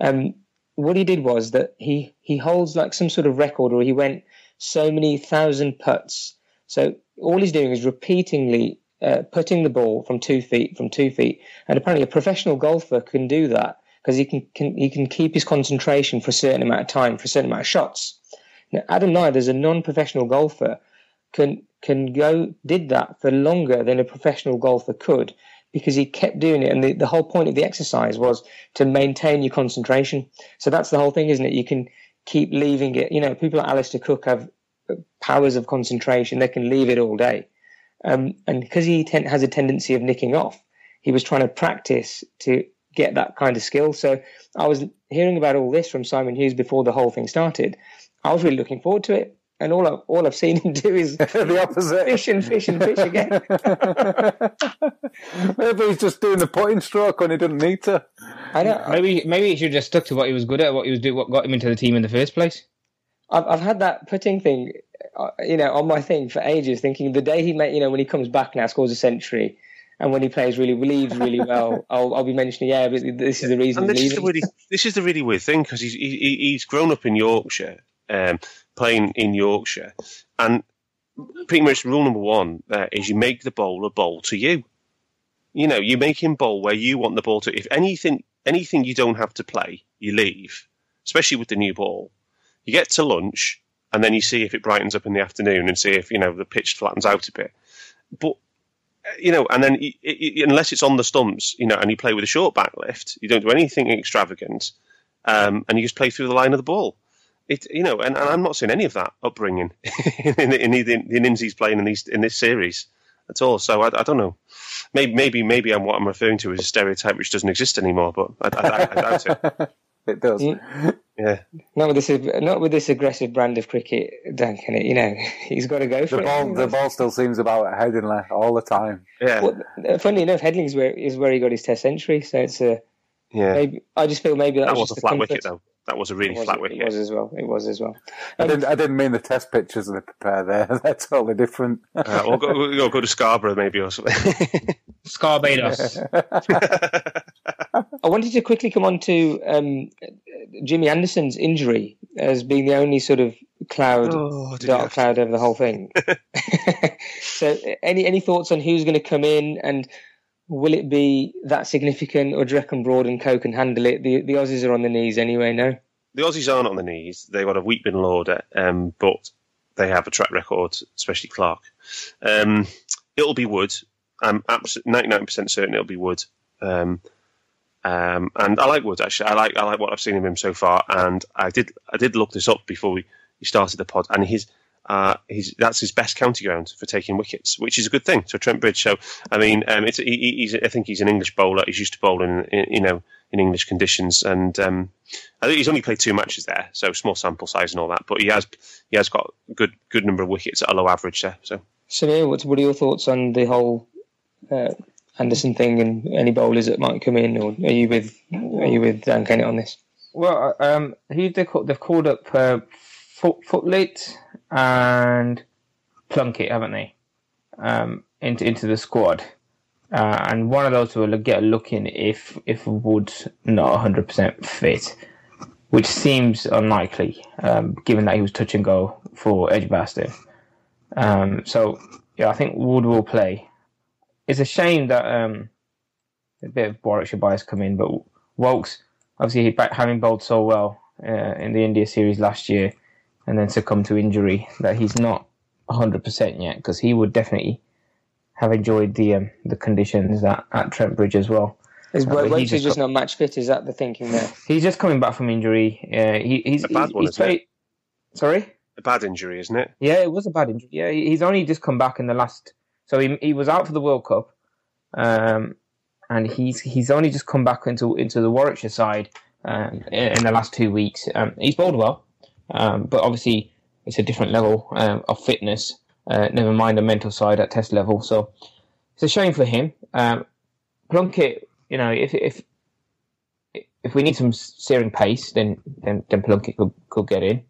Um, what he did was that he, he holds like some sort of record or he went so many thousand putts. So all he's doing is repeatedly uh, putting the ball from two feet, from two feet. And apparently a professional golfer can do that because he can, can, he can keep his concentration for a certain amount of time, for a certain amount of shots. Now, Adam Lyth, as a non-professional golfer, can can go did that for longer than a professional golfer could because he kept doing it. And the, the whole point of the exercise was to maintain your concentration. So that's the whole thing, isn't it? You can keep leaving it. You know, people like Alastair Cook have powers of concentration. They can leave it all day. Um, and because he ten- has a tendency of nicking off, he was trying to practice to get that kind of skill. So I was hearing about all this from Simon Hughes before the whole thing started. I was really looking forward to it. And all I've, all I've seen him do is (laughs) the opposite. Fish and fish and fish again. (laughs) maybe he's just doing the putting stroke when he didn't need to. I know. Maybe maybe he should have just stuck to what he was good at, what he was doing, what got him into the team in the first place. I've I've had that putting thing, uh, you know, on my thing for ages. Thinking the day he made, you know, when he comes back now, scores a century, and when he plays really leaves really well, (laughs) I'll, I'll be mentioning, yeah, but this is the reason. And this he's is the really this is the really weird thing because he's he, he's grown up in Yorkshire, um, playing in Yorkshire, and pretty much rule number one there is you make the bowler bowl to you. You know, you make him bowl where you want the ball to. If anything anything you don't have to play, you leave. Especially with the new ball, you get to lunch and then you see if it brightens up in the afternoon and see if you know the pitch flattens out a bit. But you know, and then y y unless it's on the stumps, you know, and you play with a short back lift, you don't do anything extravagant, um, and you just play through the line of the ball. It, you know, and, and I'm not seeing any of that upbringing (laughs) in, in, in the, the innings he's playing in these in this series at all. So I, I don't know. Maybe maybe maybe I'm what I'm referring to as a stereotype which doesn't exist anymore, but I, I, I doubt it. (laughs) It does. Yeah, Not with this, not with this aggressive brand of cricket, Dan Kennett. You know, (laughs) he's got to go for The it. ball, the ball still seems about at Headingley all the time. yeah, Well, uh, funnily enough, Headling's where is where he got his Test century. So it's a yeah. maybe. I just feel maybe that, That was, was just a flat comfort. wicket though. That was a really It was, flat it was as well. It was as well. I didn't, I didn't mean the test pictures they prepare there. (laughs) They're totally different. Uh, we'll, go, we'll go to Scarborough maybe or something. (laughs) Scarbados. (laughs) I wanted to quickly come on to um, Jimmy Anderson's injury as being the only sort of cloud, Oh, dark cloud over the whole thing. so, any any thoughts on who's going to come in and will it be that significant, or do you reckon Broad and Co can handle it? The the Aussies are on the knees anyway. No, the Aussies aren't on the knees. They've got a weak bin um, but they have a track record, especially Clarke. Um, it'll be Wood. I'm absolutely 99% certain it'll be Wood. Um, um, and I like Wood actually. I like I like what I've seen of him so far. And I did I did look this up before we, we started the pod, and his uh, he's that's his best county ground for taking wickets, which is a good thing. So Trent Bridge. So I mean, um, it's he, he's I think he's an English bowler. He's used to bowling, in, you know, in English conditions, and um, I think he's only played two matches there, so small sample size and all that. But he has he has got a good good number of wickets at a low average there. So Samir, what what are your thoughts on the whole uh, Anderson thing and any bowlers that might come in, or are you with are you with Dan Kennett on this? Well, um, who they call, they've called up uh, Foot, Footitt and Plunkett, haven't they? Um, into into the squad, uh, and one of those will get a look in if if Wood's not hundred percent fit, which seems unlikely, um, given that he was touch and go for Edgbaston. Um, so yeah, I think Wood will play. It's a shame that um, a bit of Warwickshire bias come in, but Woakes obviously he having bowled so well uh, in the India series last year, and then succumb to injury that he's not hundred percent yet because he would definitely have enjoyed the um, the conditions at, at Trent Bridge as well. Is Uh, but he Woakes is just just not match fit? Is that the thinking there? He's just coming back from injury. Uh, he, he's A bad he's, one, he's isn't it? played. Sorry. a bad injury, isn't it? Yeah, it was a bad injury. Yeah, he's only just come back in the last. So he he was out for the World Cup, um, and he's he's only just come back into into the Warwickshire side um, in, in the last two weeks. Um, he's bowled well, um, but obviously it's a different level um, of fitness. Uh, never mind the mental side at Test level. So it's a shame for him. Um, Plunkett, you know, if if if we need some searing pace, then then, then Plunkett could, could get in.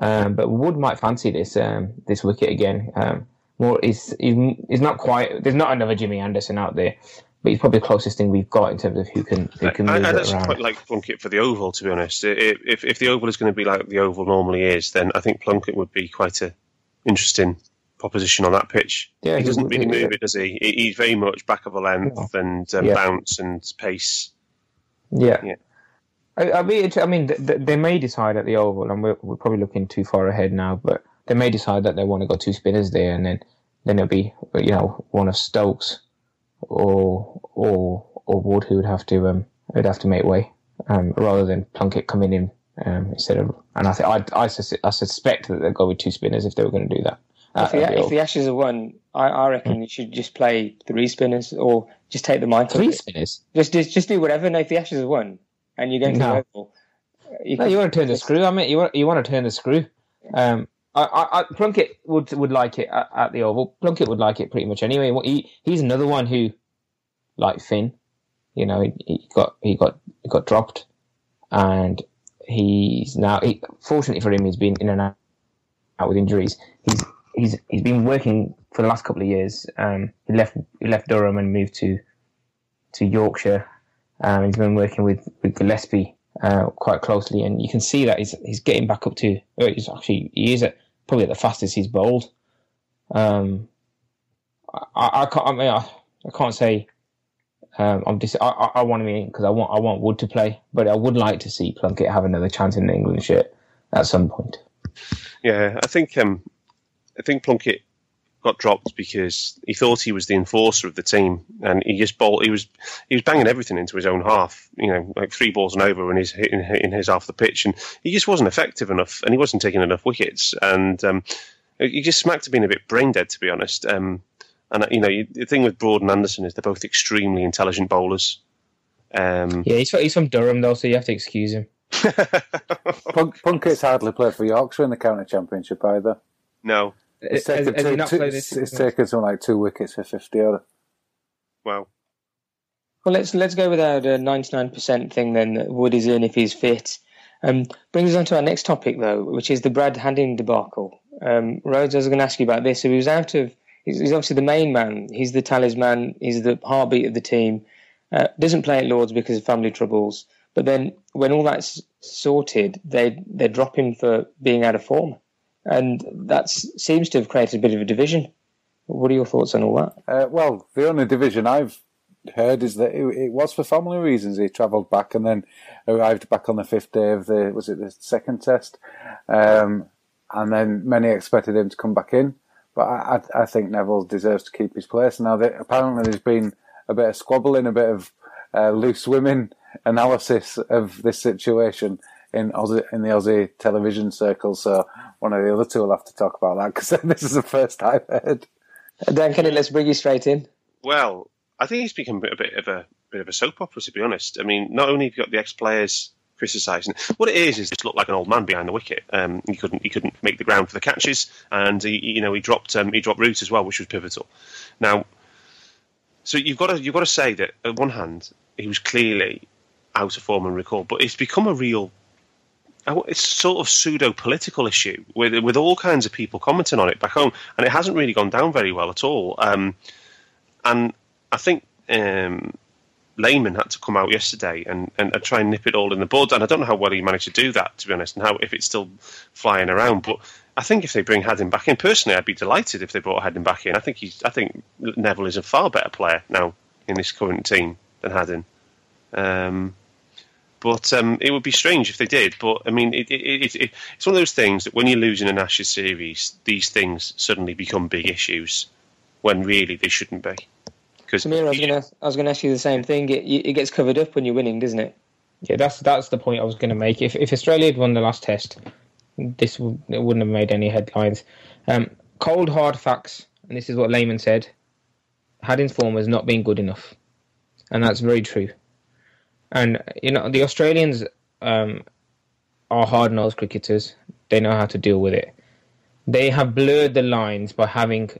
Um, but Wood might fancy this um, this wicket again. Um, more is is not quite. There's not another Jimmy Anderson out there, but he's probably the closest thing we've got in terms of who can who can move I, I it actually quite like Plunkett for the Oval, to be honest. If, if if the Oval is going to be like the Oval normally is, then I think Plunkett would be quite a interesting proposition on that pitch. Yeah, he he doesn't really move it, does he? He- He's very much back of a length and um, Yeah. bounce and pace. Yeah. Yeah. I, I mean, I mean, th- th- they may decide at the Oval, and we're, we're probably looking too far ahead now, but they may decide that they want to go two spinners there, and then then it'll be you know one of Stokes or or or Wood who would have to um would have to make way um, rather than Plunkett coming in um, instead of. And I think I I, sus- I suspect that they'll go with two spinners if they were going to do that. If at the, if the Ashes are won, I, I reckon you should just play three spinners or just take the mic. Three spinners. Just, just just do whatever. No, if the Ashes are won and you're going to No. the Oval, you No, you want to turn the screw. I mean, you want you want to turn the screw. Um, I, I, Plunkett would would like it at, at the Oval. Plunkett would like it pretty much anyway. He he's another one who, like Finn, you know, he, he got he got he got dropped, and he's now. He, fortunately for him, he's been in and out, out with injuries. He's he's he's been working for the last couple of years. Um, he left he left Durham and moved to to Yorkshire. Um, he's been working with with Gillespie uh, quite closely, and you can see that he's he's getting back up to. uh, He's actually he is at probably at the fastest he's bowled. Um, I, I can't. I mean, I, I can't say. Um, I'm dis- I, I, I want him in because I want I want Wood to play, but I would like to see Plunkett have another chance in the England shirt at some point. Yeah, I think um, I think Plunkett got dropped because he thought he was the enforcer of the team, and he just bowled. He was he was banging everything into his own half. You know, like three balls and over in he's in, in his half the pitch, and he just wasn't effective enough, and he wasn't taking enough wickets, and um, he just smacked of being a bit brain dead, to be honest. Um, and you know, you, the thing with Broad and Anderson is they're both extremely intelligent bowlers. Um, Yeah, he's he's from Durham though, so you have to excuse him. (laughs) (laughs) Plunk- Plunkett's hardly played for Yorkshire in the county championship either. no, It's taken, has he two, not two- it's taken something like two wickets for 50 odd. well, Well, let's let's go with our ninety nine percent thing then. That Wood is in if he's fit. Um, brings us on to our next topic though, which is the Brad Haddin debacle. Um, Rhodes, I was going to ask you about this. So he was out of. He's, he's obviously the main man. He's the talisman. He's the heartbeat of the team. Uh, doesn't play at Lords because of family troubles. But then when all that's sorted, they they drop him for being out of form, and that seems to have created a bit of a division. What are your thoughts on all that? Uh, well, the only division I've heard is that it, it was for family reasons. He travelled back and then arrived back on the fifth day of the was it the second test, um, and then many expected him to come back in. But I, I, I think Nevill deserves to keep his place. Now, that apparently there's been a bit of squabbling, a bit of uh, loose women analysis of this situation in Aussie, in the Aussie television circle. So one of the other two will have to talk about that because (laughs) this is the first I've heard. Dan Kennett, let's bring you straight in. Well, I think he's become a bit of a bit of a soap opera, to be honest. I mean, not only have you got the ex-players criticising what it is is just looked like an old man behind the wicket. Um, he couldn't he couldn't make the ground for the catches, and he you know he dropped um, he dropped Root as well, which was pivotal. Now, so you've got to you've got to say that on one hand he was clearly out of form and recall, but it's become a real it's sort of pseudo political issue with with all kinds of people commenting on it back home, and it hasn't really gone down very well at all. Um, and I think um, had to come out yesterday and, and, and try and nip it all in the bud. And I don't know how well he managed to do that, to be honest, and how if it's still flying around. But I think if they bring Haddin back in, personally, I'd be delighted if they brought Haddin back in. I think he's I think Nevill is a far better player now in this current team than Haddin. Um, but um, it would be strange if they did. But I mean, it, it, it, it, it's one of those things that when you lose in an Ashes series, these things suddenly become big issues when really they shouldn't be. Because Samir, I was going to I was going to ask you the same thing. It, it gets covered up when you're winning, doesn't it? Yeah, that's that's the point I was going to make. If if Australia had won the last test, this would, it wouldn't have made any headlines. Um, cold hard facts, and this is what Lehmann said. Haddin's form has not been good enough, and that's very true. And you know the Australians um, are hard nosed cricketers. They know how to deal with it. They have blurred the lines by having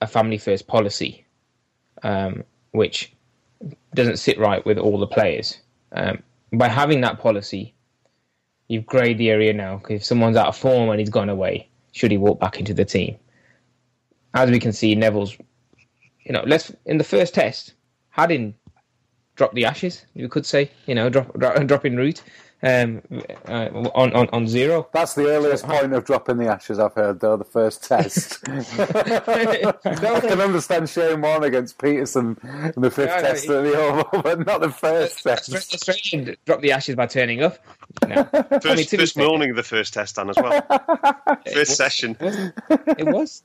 a family first policy, um, which doesn't sit right with all the players. Um, by having that policy, you've greyed the area now. If someone's out of form and he's gone away, should he walk back into the team? As we can see, Nevill's, you know, let's in the first test, Haddin dropped the ashes. You could say, you know, drop drop, (laughs) drop in Root um, uh, on, on on zero. That's the earliest point of dropping the ashes I've heard, though. The first test. (laughs) I can understand Shane Warne against Pietersen in the fifth No, no, test he- at the Oval, (laughs) but not the first test. Australian dropped the ashes by turning up. No. First, I mean, first morning of the first test, Dan, as well. first session. It was.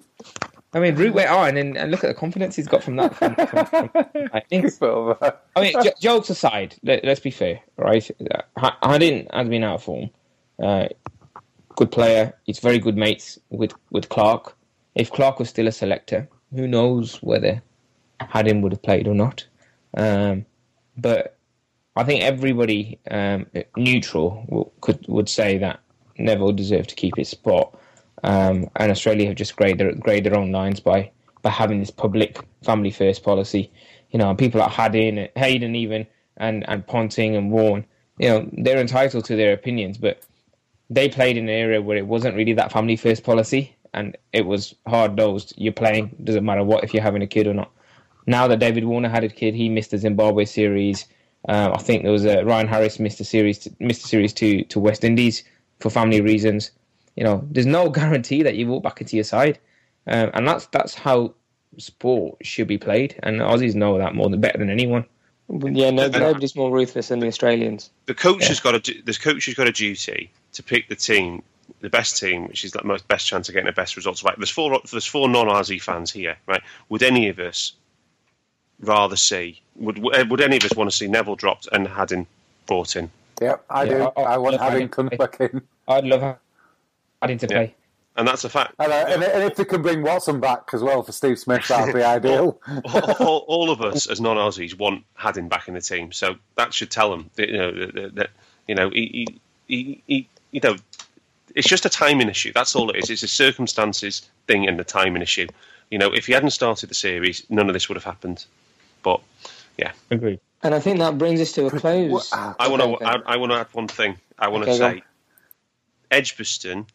I mean, Root went on, and, and look at the confidence he's got from that. From, from, from, (laughs) I think. I mean, j- jokes aside, let, us be fair, right? Haddin has been out of form. Uh, good player. He's very good mates with, with Clarke. If Clarke was still a selector, who knows whether Haddin would have played or not. Um, but I think everybody um, neutral will, could would say that Nevill deserved to keep his spot. Um, and Australia have just graded their, graded their own lines by, by having this public family first policy. You know, people like Haddin, Hayden even, and, and Ponting and Warne, you know, they're entitled to their opinions, but they played in an area where it wasn't really that family first policy and it was hard nosed. You're playing, doesn't matter what, if you're having a kid or not. Now that David Warner had a kid, he missed the Zimbabwe series. Um, I think there was a Ryan Harris missed the series, to, missed the series to, to West Indies for family reasons. You know, there's no (laughs) guarantee that you walk back into your side, um, and that's that's how sport should be played. And Aussies know that more than better than anyone. Yeah, no, nobody's more ruthless than the Australians. The coach has got a the coach has got a duty to pick the team, the best team, which is the most best chance of getting the best results. Right, there's four there's four non-Aussie fans here. Right, would any of us rather see would would any of us want to see Nevill dropped and Haddin brought in? Yep, I Yeah, do. I- I- I want I- Haddin come back in. I'd love Haddin to Yeah. play. And that's a fact. And, uh, and, and if they can bring Watson back as well for Steve Smith, that'd be (laughs) ideal. all, all, all of us as non-Aussies want Haddin back in the team, so that should tell them that you know that, that you know he, he, he, he, you know it's just a timing issue. That's all it is. It's a circumstances thing and a timing issue. You know, if he hadn't started the series, none of this would have happened. But yeah, Agreed. And I think that brings us to a close. I want to Okay, okay. I, I want to add one thing. I want to Okay, say, Edgbaston,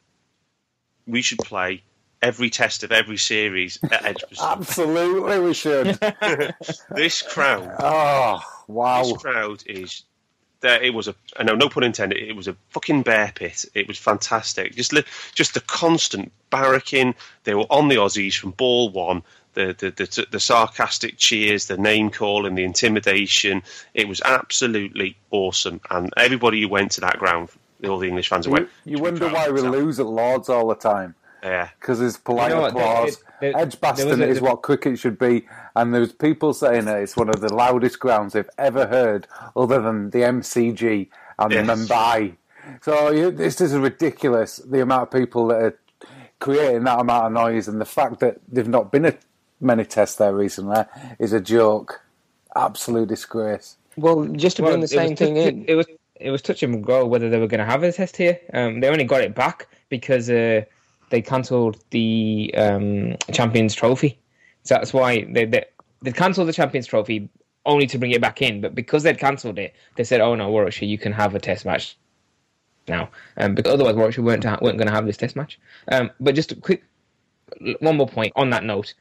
we should play every test of every series at Edgbaston. (laughs) Absolutely, we should. (laughs) this crowd Oh, wow. This crowd is there. It was a I know no pun intended. It was a fucking bear pit. It was fantastic. Just just the constant barracking. They were on the Aussies from ball one. The, the the the sarcastic cheers, the name calling, the intimidation. It was absolutely awesome, and everybody who went to that ground, all the English fans who You, went. you wonder why we lose at Lords all the time. Yeah, Because there's polite You know applause. there- there- Edgbaston there was a- is what cricket should be, and there's people saying that it's one of the loudest grounds they've ever heard, other than the MCG and Yes. the Mumbai. So you, this is ridiculous. The amount of people that are creating that amount of noise, and the fact that they've not been at many tests there recently is a joke. Absolute disgrace. Well, just to bring the same was thing touch- in. It was it was touch and go whether they were going to have a test here. Um, they only got it back because uh, they cancelled the um, Champions Trophy. So that's why they they they cancelled the Champions Trophy only to bring it back in. But because they'd cancelled it, they said, "Oh no, Warwickshire, you can have a test match now," um, because otherwise Warwickshire weren't ha- weren't going to have this test match. Um, but just a quick one more point on that note.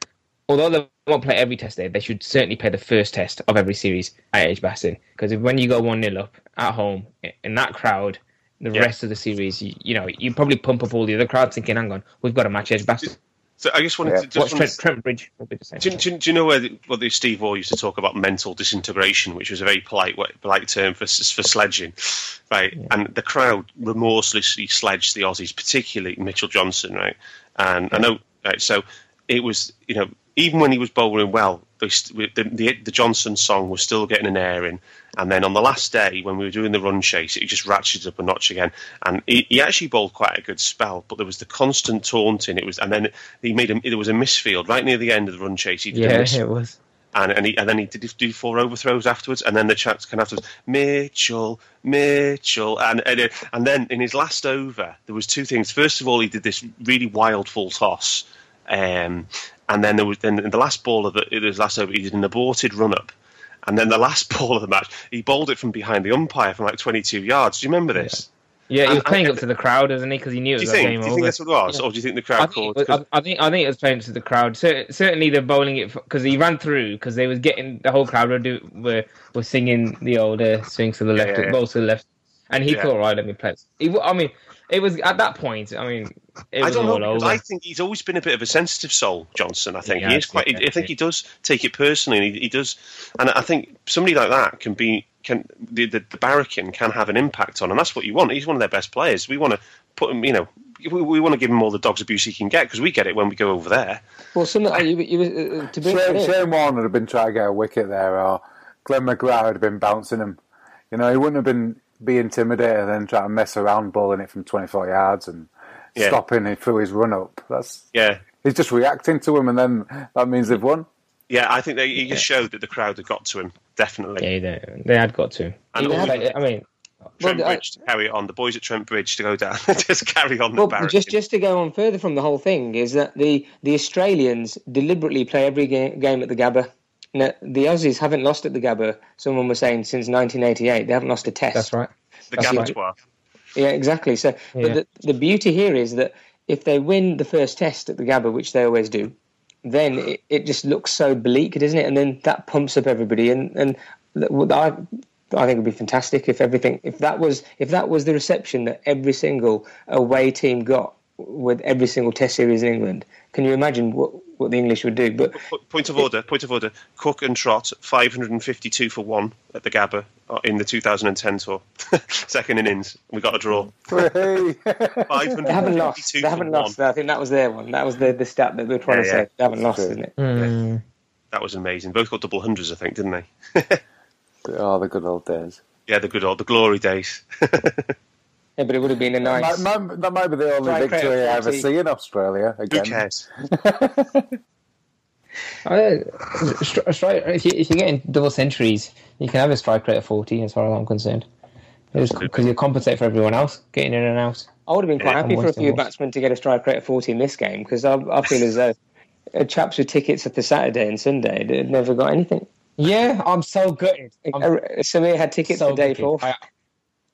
Although they won't play every test day. they should certainly play the first test of every series at Edgbaston. Because if when you go one 0 up at home in that crowd, the Yeah. rest of the series, you, you know, you probably pump up all the other crowds thinking, "Hang on, we've got a match Edge Edgbaston." so I just wanted Yeah. to just Watch wanted Trent, Trent Bridge will be the same. Do, you- do, do you know where the, what the Steve Waugh used to talk about mental disintegration, which was a very polite polite term for for sledging, right? And the crowd remorselessly sledged the Aussies, particularly Mitchell Johnson, right? And I know, right? So it was, you know, even when he was bowling well, the, the the Johnson song was still getting an airing. And then on the last day, when we were doing the run chase, it just ratcheted up a notch again. And he, he actually bowled quite a good spell, but there was the constant taunting. It was, and then he made a, there was a misfield right near the end of the run chase. He did Yeah, miss, it was. and and, he, and then he did do four overthrows afterwards, and then the chants kind of afterwards, Mitchell, Mitchell, and and, and then in his last over, there was two things. First of all, he did this really wild full toss, um, and then there was then in the last ball of the, his last over, he did an aborted run up. And then the last (laughs) ball of the match, he bowled it from behind the umpire from like 22 yards. Do you remember this? Yeah, he was And- playing and- up to the crowd, isn't he? Because he knew it was think? game Do you over. think that's what it was, or do you think the I crowd think, called? was, I, I think I think it was playing to the crowd. Cer- certainly, they're bowling it because he ran through because they was getting the whole crowd were do, were, were singing the old uh, swings to the left, yeah, yeah. balls to the left, and he Yeah. thought, right, let me play. He, I mean, it was at that point. I mean, it I don't know over. I think he's always been a bit of a sensitive soul, Johnson. I think Yeah, he is quite. yeah, I think he does take it personally. And he, he does, and I think somebody like that can be can the, the the barracking can have an impact on, and that's what you want. He's one of their best players. We want to put him. You know, we, we want to give him all the dog's abuse he can get because we get it when we go over there. Well, some uh, you, you, uh, to bring Shane, that Shane Warne would have been trying to get a wicket there, or Glenn McGrath would have been bouncing him. You know, he wouldn't have been be intimidated and then try to mess around bowling it from 24 yards and Yeah. stopping it through his run up. That's Yeah, he's just reacting to him, and then that means they've won. yeah. I think they, he just showed that the crowd had got to him definitely. yeah, they, they had got to. And Even all- had- I mean, Trent Well, I- Bridge to carry on. The boys at Trent Bridge to go down, (laughs) just carry on the Well, barracking. just just to go on further from the whole thing is that the the Australians deliberately play every ga- game at the Gabba. Now, the Aussies haven't lost at the Gabba. Someone was saying since 1988 they haven't lost a test. that's right. the that's right. Yeah, exactly. So, Yeah. but the, the beauty here is that if they win the first test at the Gabba, which they always do, then it, it just looks so bleak, doesn't it? And then that pumps up everybody. And and I I think it would be fantastic if everything if that was if that was the reception that every single away team got with every single Test series in England. Can you imagine what what the English would do? But Point of order. Point of order. Cook and Trott, 552 for one at the Gabba uh, in the 2010 tour. (laughs) Second innings, we got a draw. Hey. (laughs) they haven't lost. 552 They haven't lost. one. I think that was their one. That was the the stat that they were trying to Yeah, yeah. say. They haven't lost, true. isn't it? Mm. That was amazing. Both got double hundreds, I think, didn't they? (laughs) oh, the good old days. Yeah, the good old, the glory days. Yeah, but it would have been a nice. That, might, that might be the only Strike victory I ever see in Australia. Who Again, cares? (laughs) Uh, stri- stri- if, you, if you're getting double centuries, you can have a strike rate of 40, as far as I'm concerned. Because you compensate for everyone else getting in and out. I would have been quite Yeah, happy for a few batsmen to get a strike rate of 40 in this game because I, I feel as though uh, chaps with tickets for Saturday and Sunday they'd never got anything. Yeah, I'm so gutted. I'm Uh, Samir had tickets so for day gutted. four. I-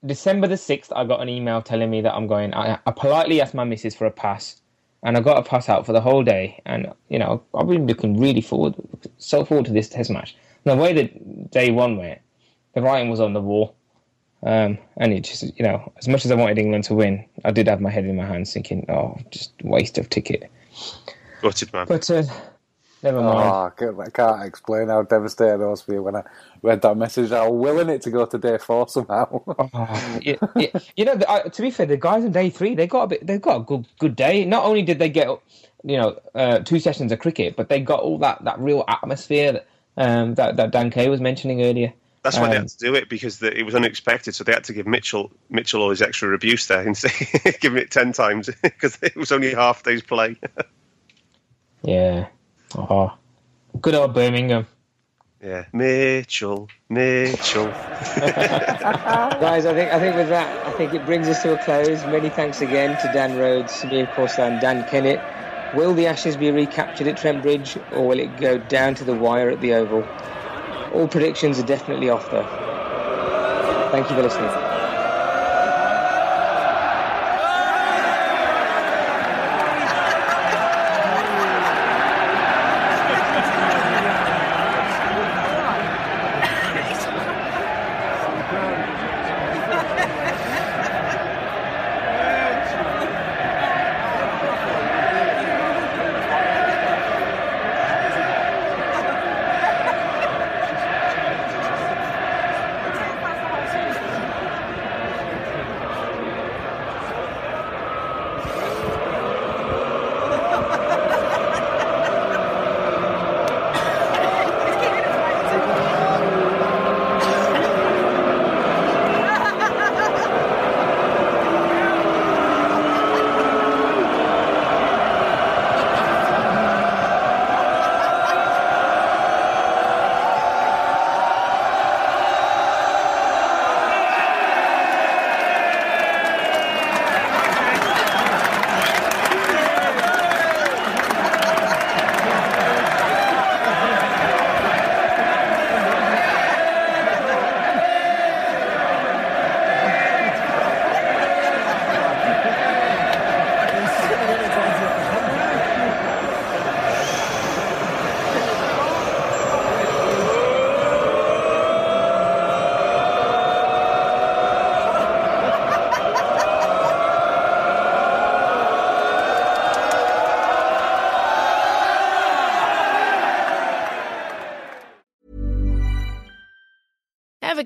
December the 6th, I got an email telling me that I'm going. I, I politely asked my missus for a pass, and I got a pass out for the whole day. And, you know, I've been looking really forward, so forward to this test match. And the way that day one went, the writing was on the wall. Um, and it just, you know, as much as I wanted England to win, I did have my head in my hands thinking, oh, just waste of ticket. Gutted, man. But uh, never Oh, mind. I can't, I can't explain how devastated I was for you when I read that message. I was willing it to go to day four somehow. Oh, yeah, yeah. You know, the, uh, to be fair, the guys on day three they got a bit, they got a good good day. Not only did they get, you know, uh, two sessions of cricket, but they got all that, that real atmosphere that um, that that Dan Kay was mentioning earlier. That's why they Um, had to do it because the, it was unexpected. So they had to give Mitchell Mitchell all his extra abuse there and (laughs) say, give it ten times (laughs) because it was only half day's play. (laughs) Yeah. Oh, good old Birmingham. yeah, Mitchell, Mitchell. (laughs) Guys, I think I think with that, I think it brings us to a close. Many thanks again to Dan Rhodes, me of course, and Dan Kennett. Will the Ashes be recaptured at Trent Bridge or will it go down to the wire at the Oval? All predictions are definitely off though. Thank you for listening.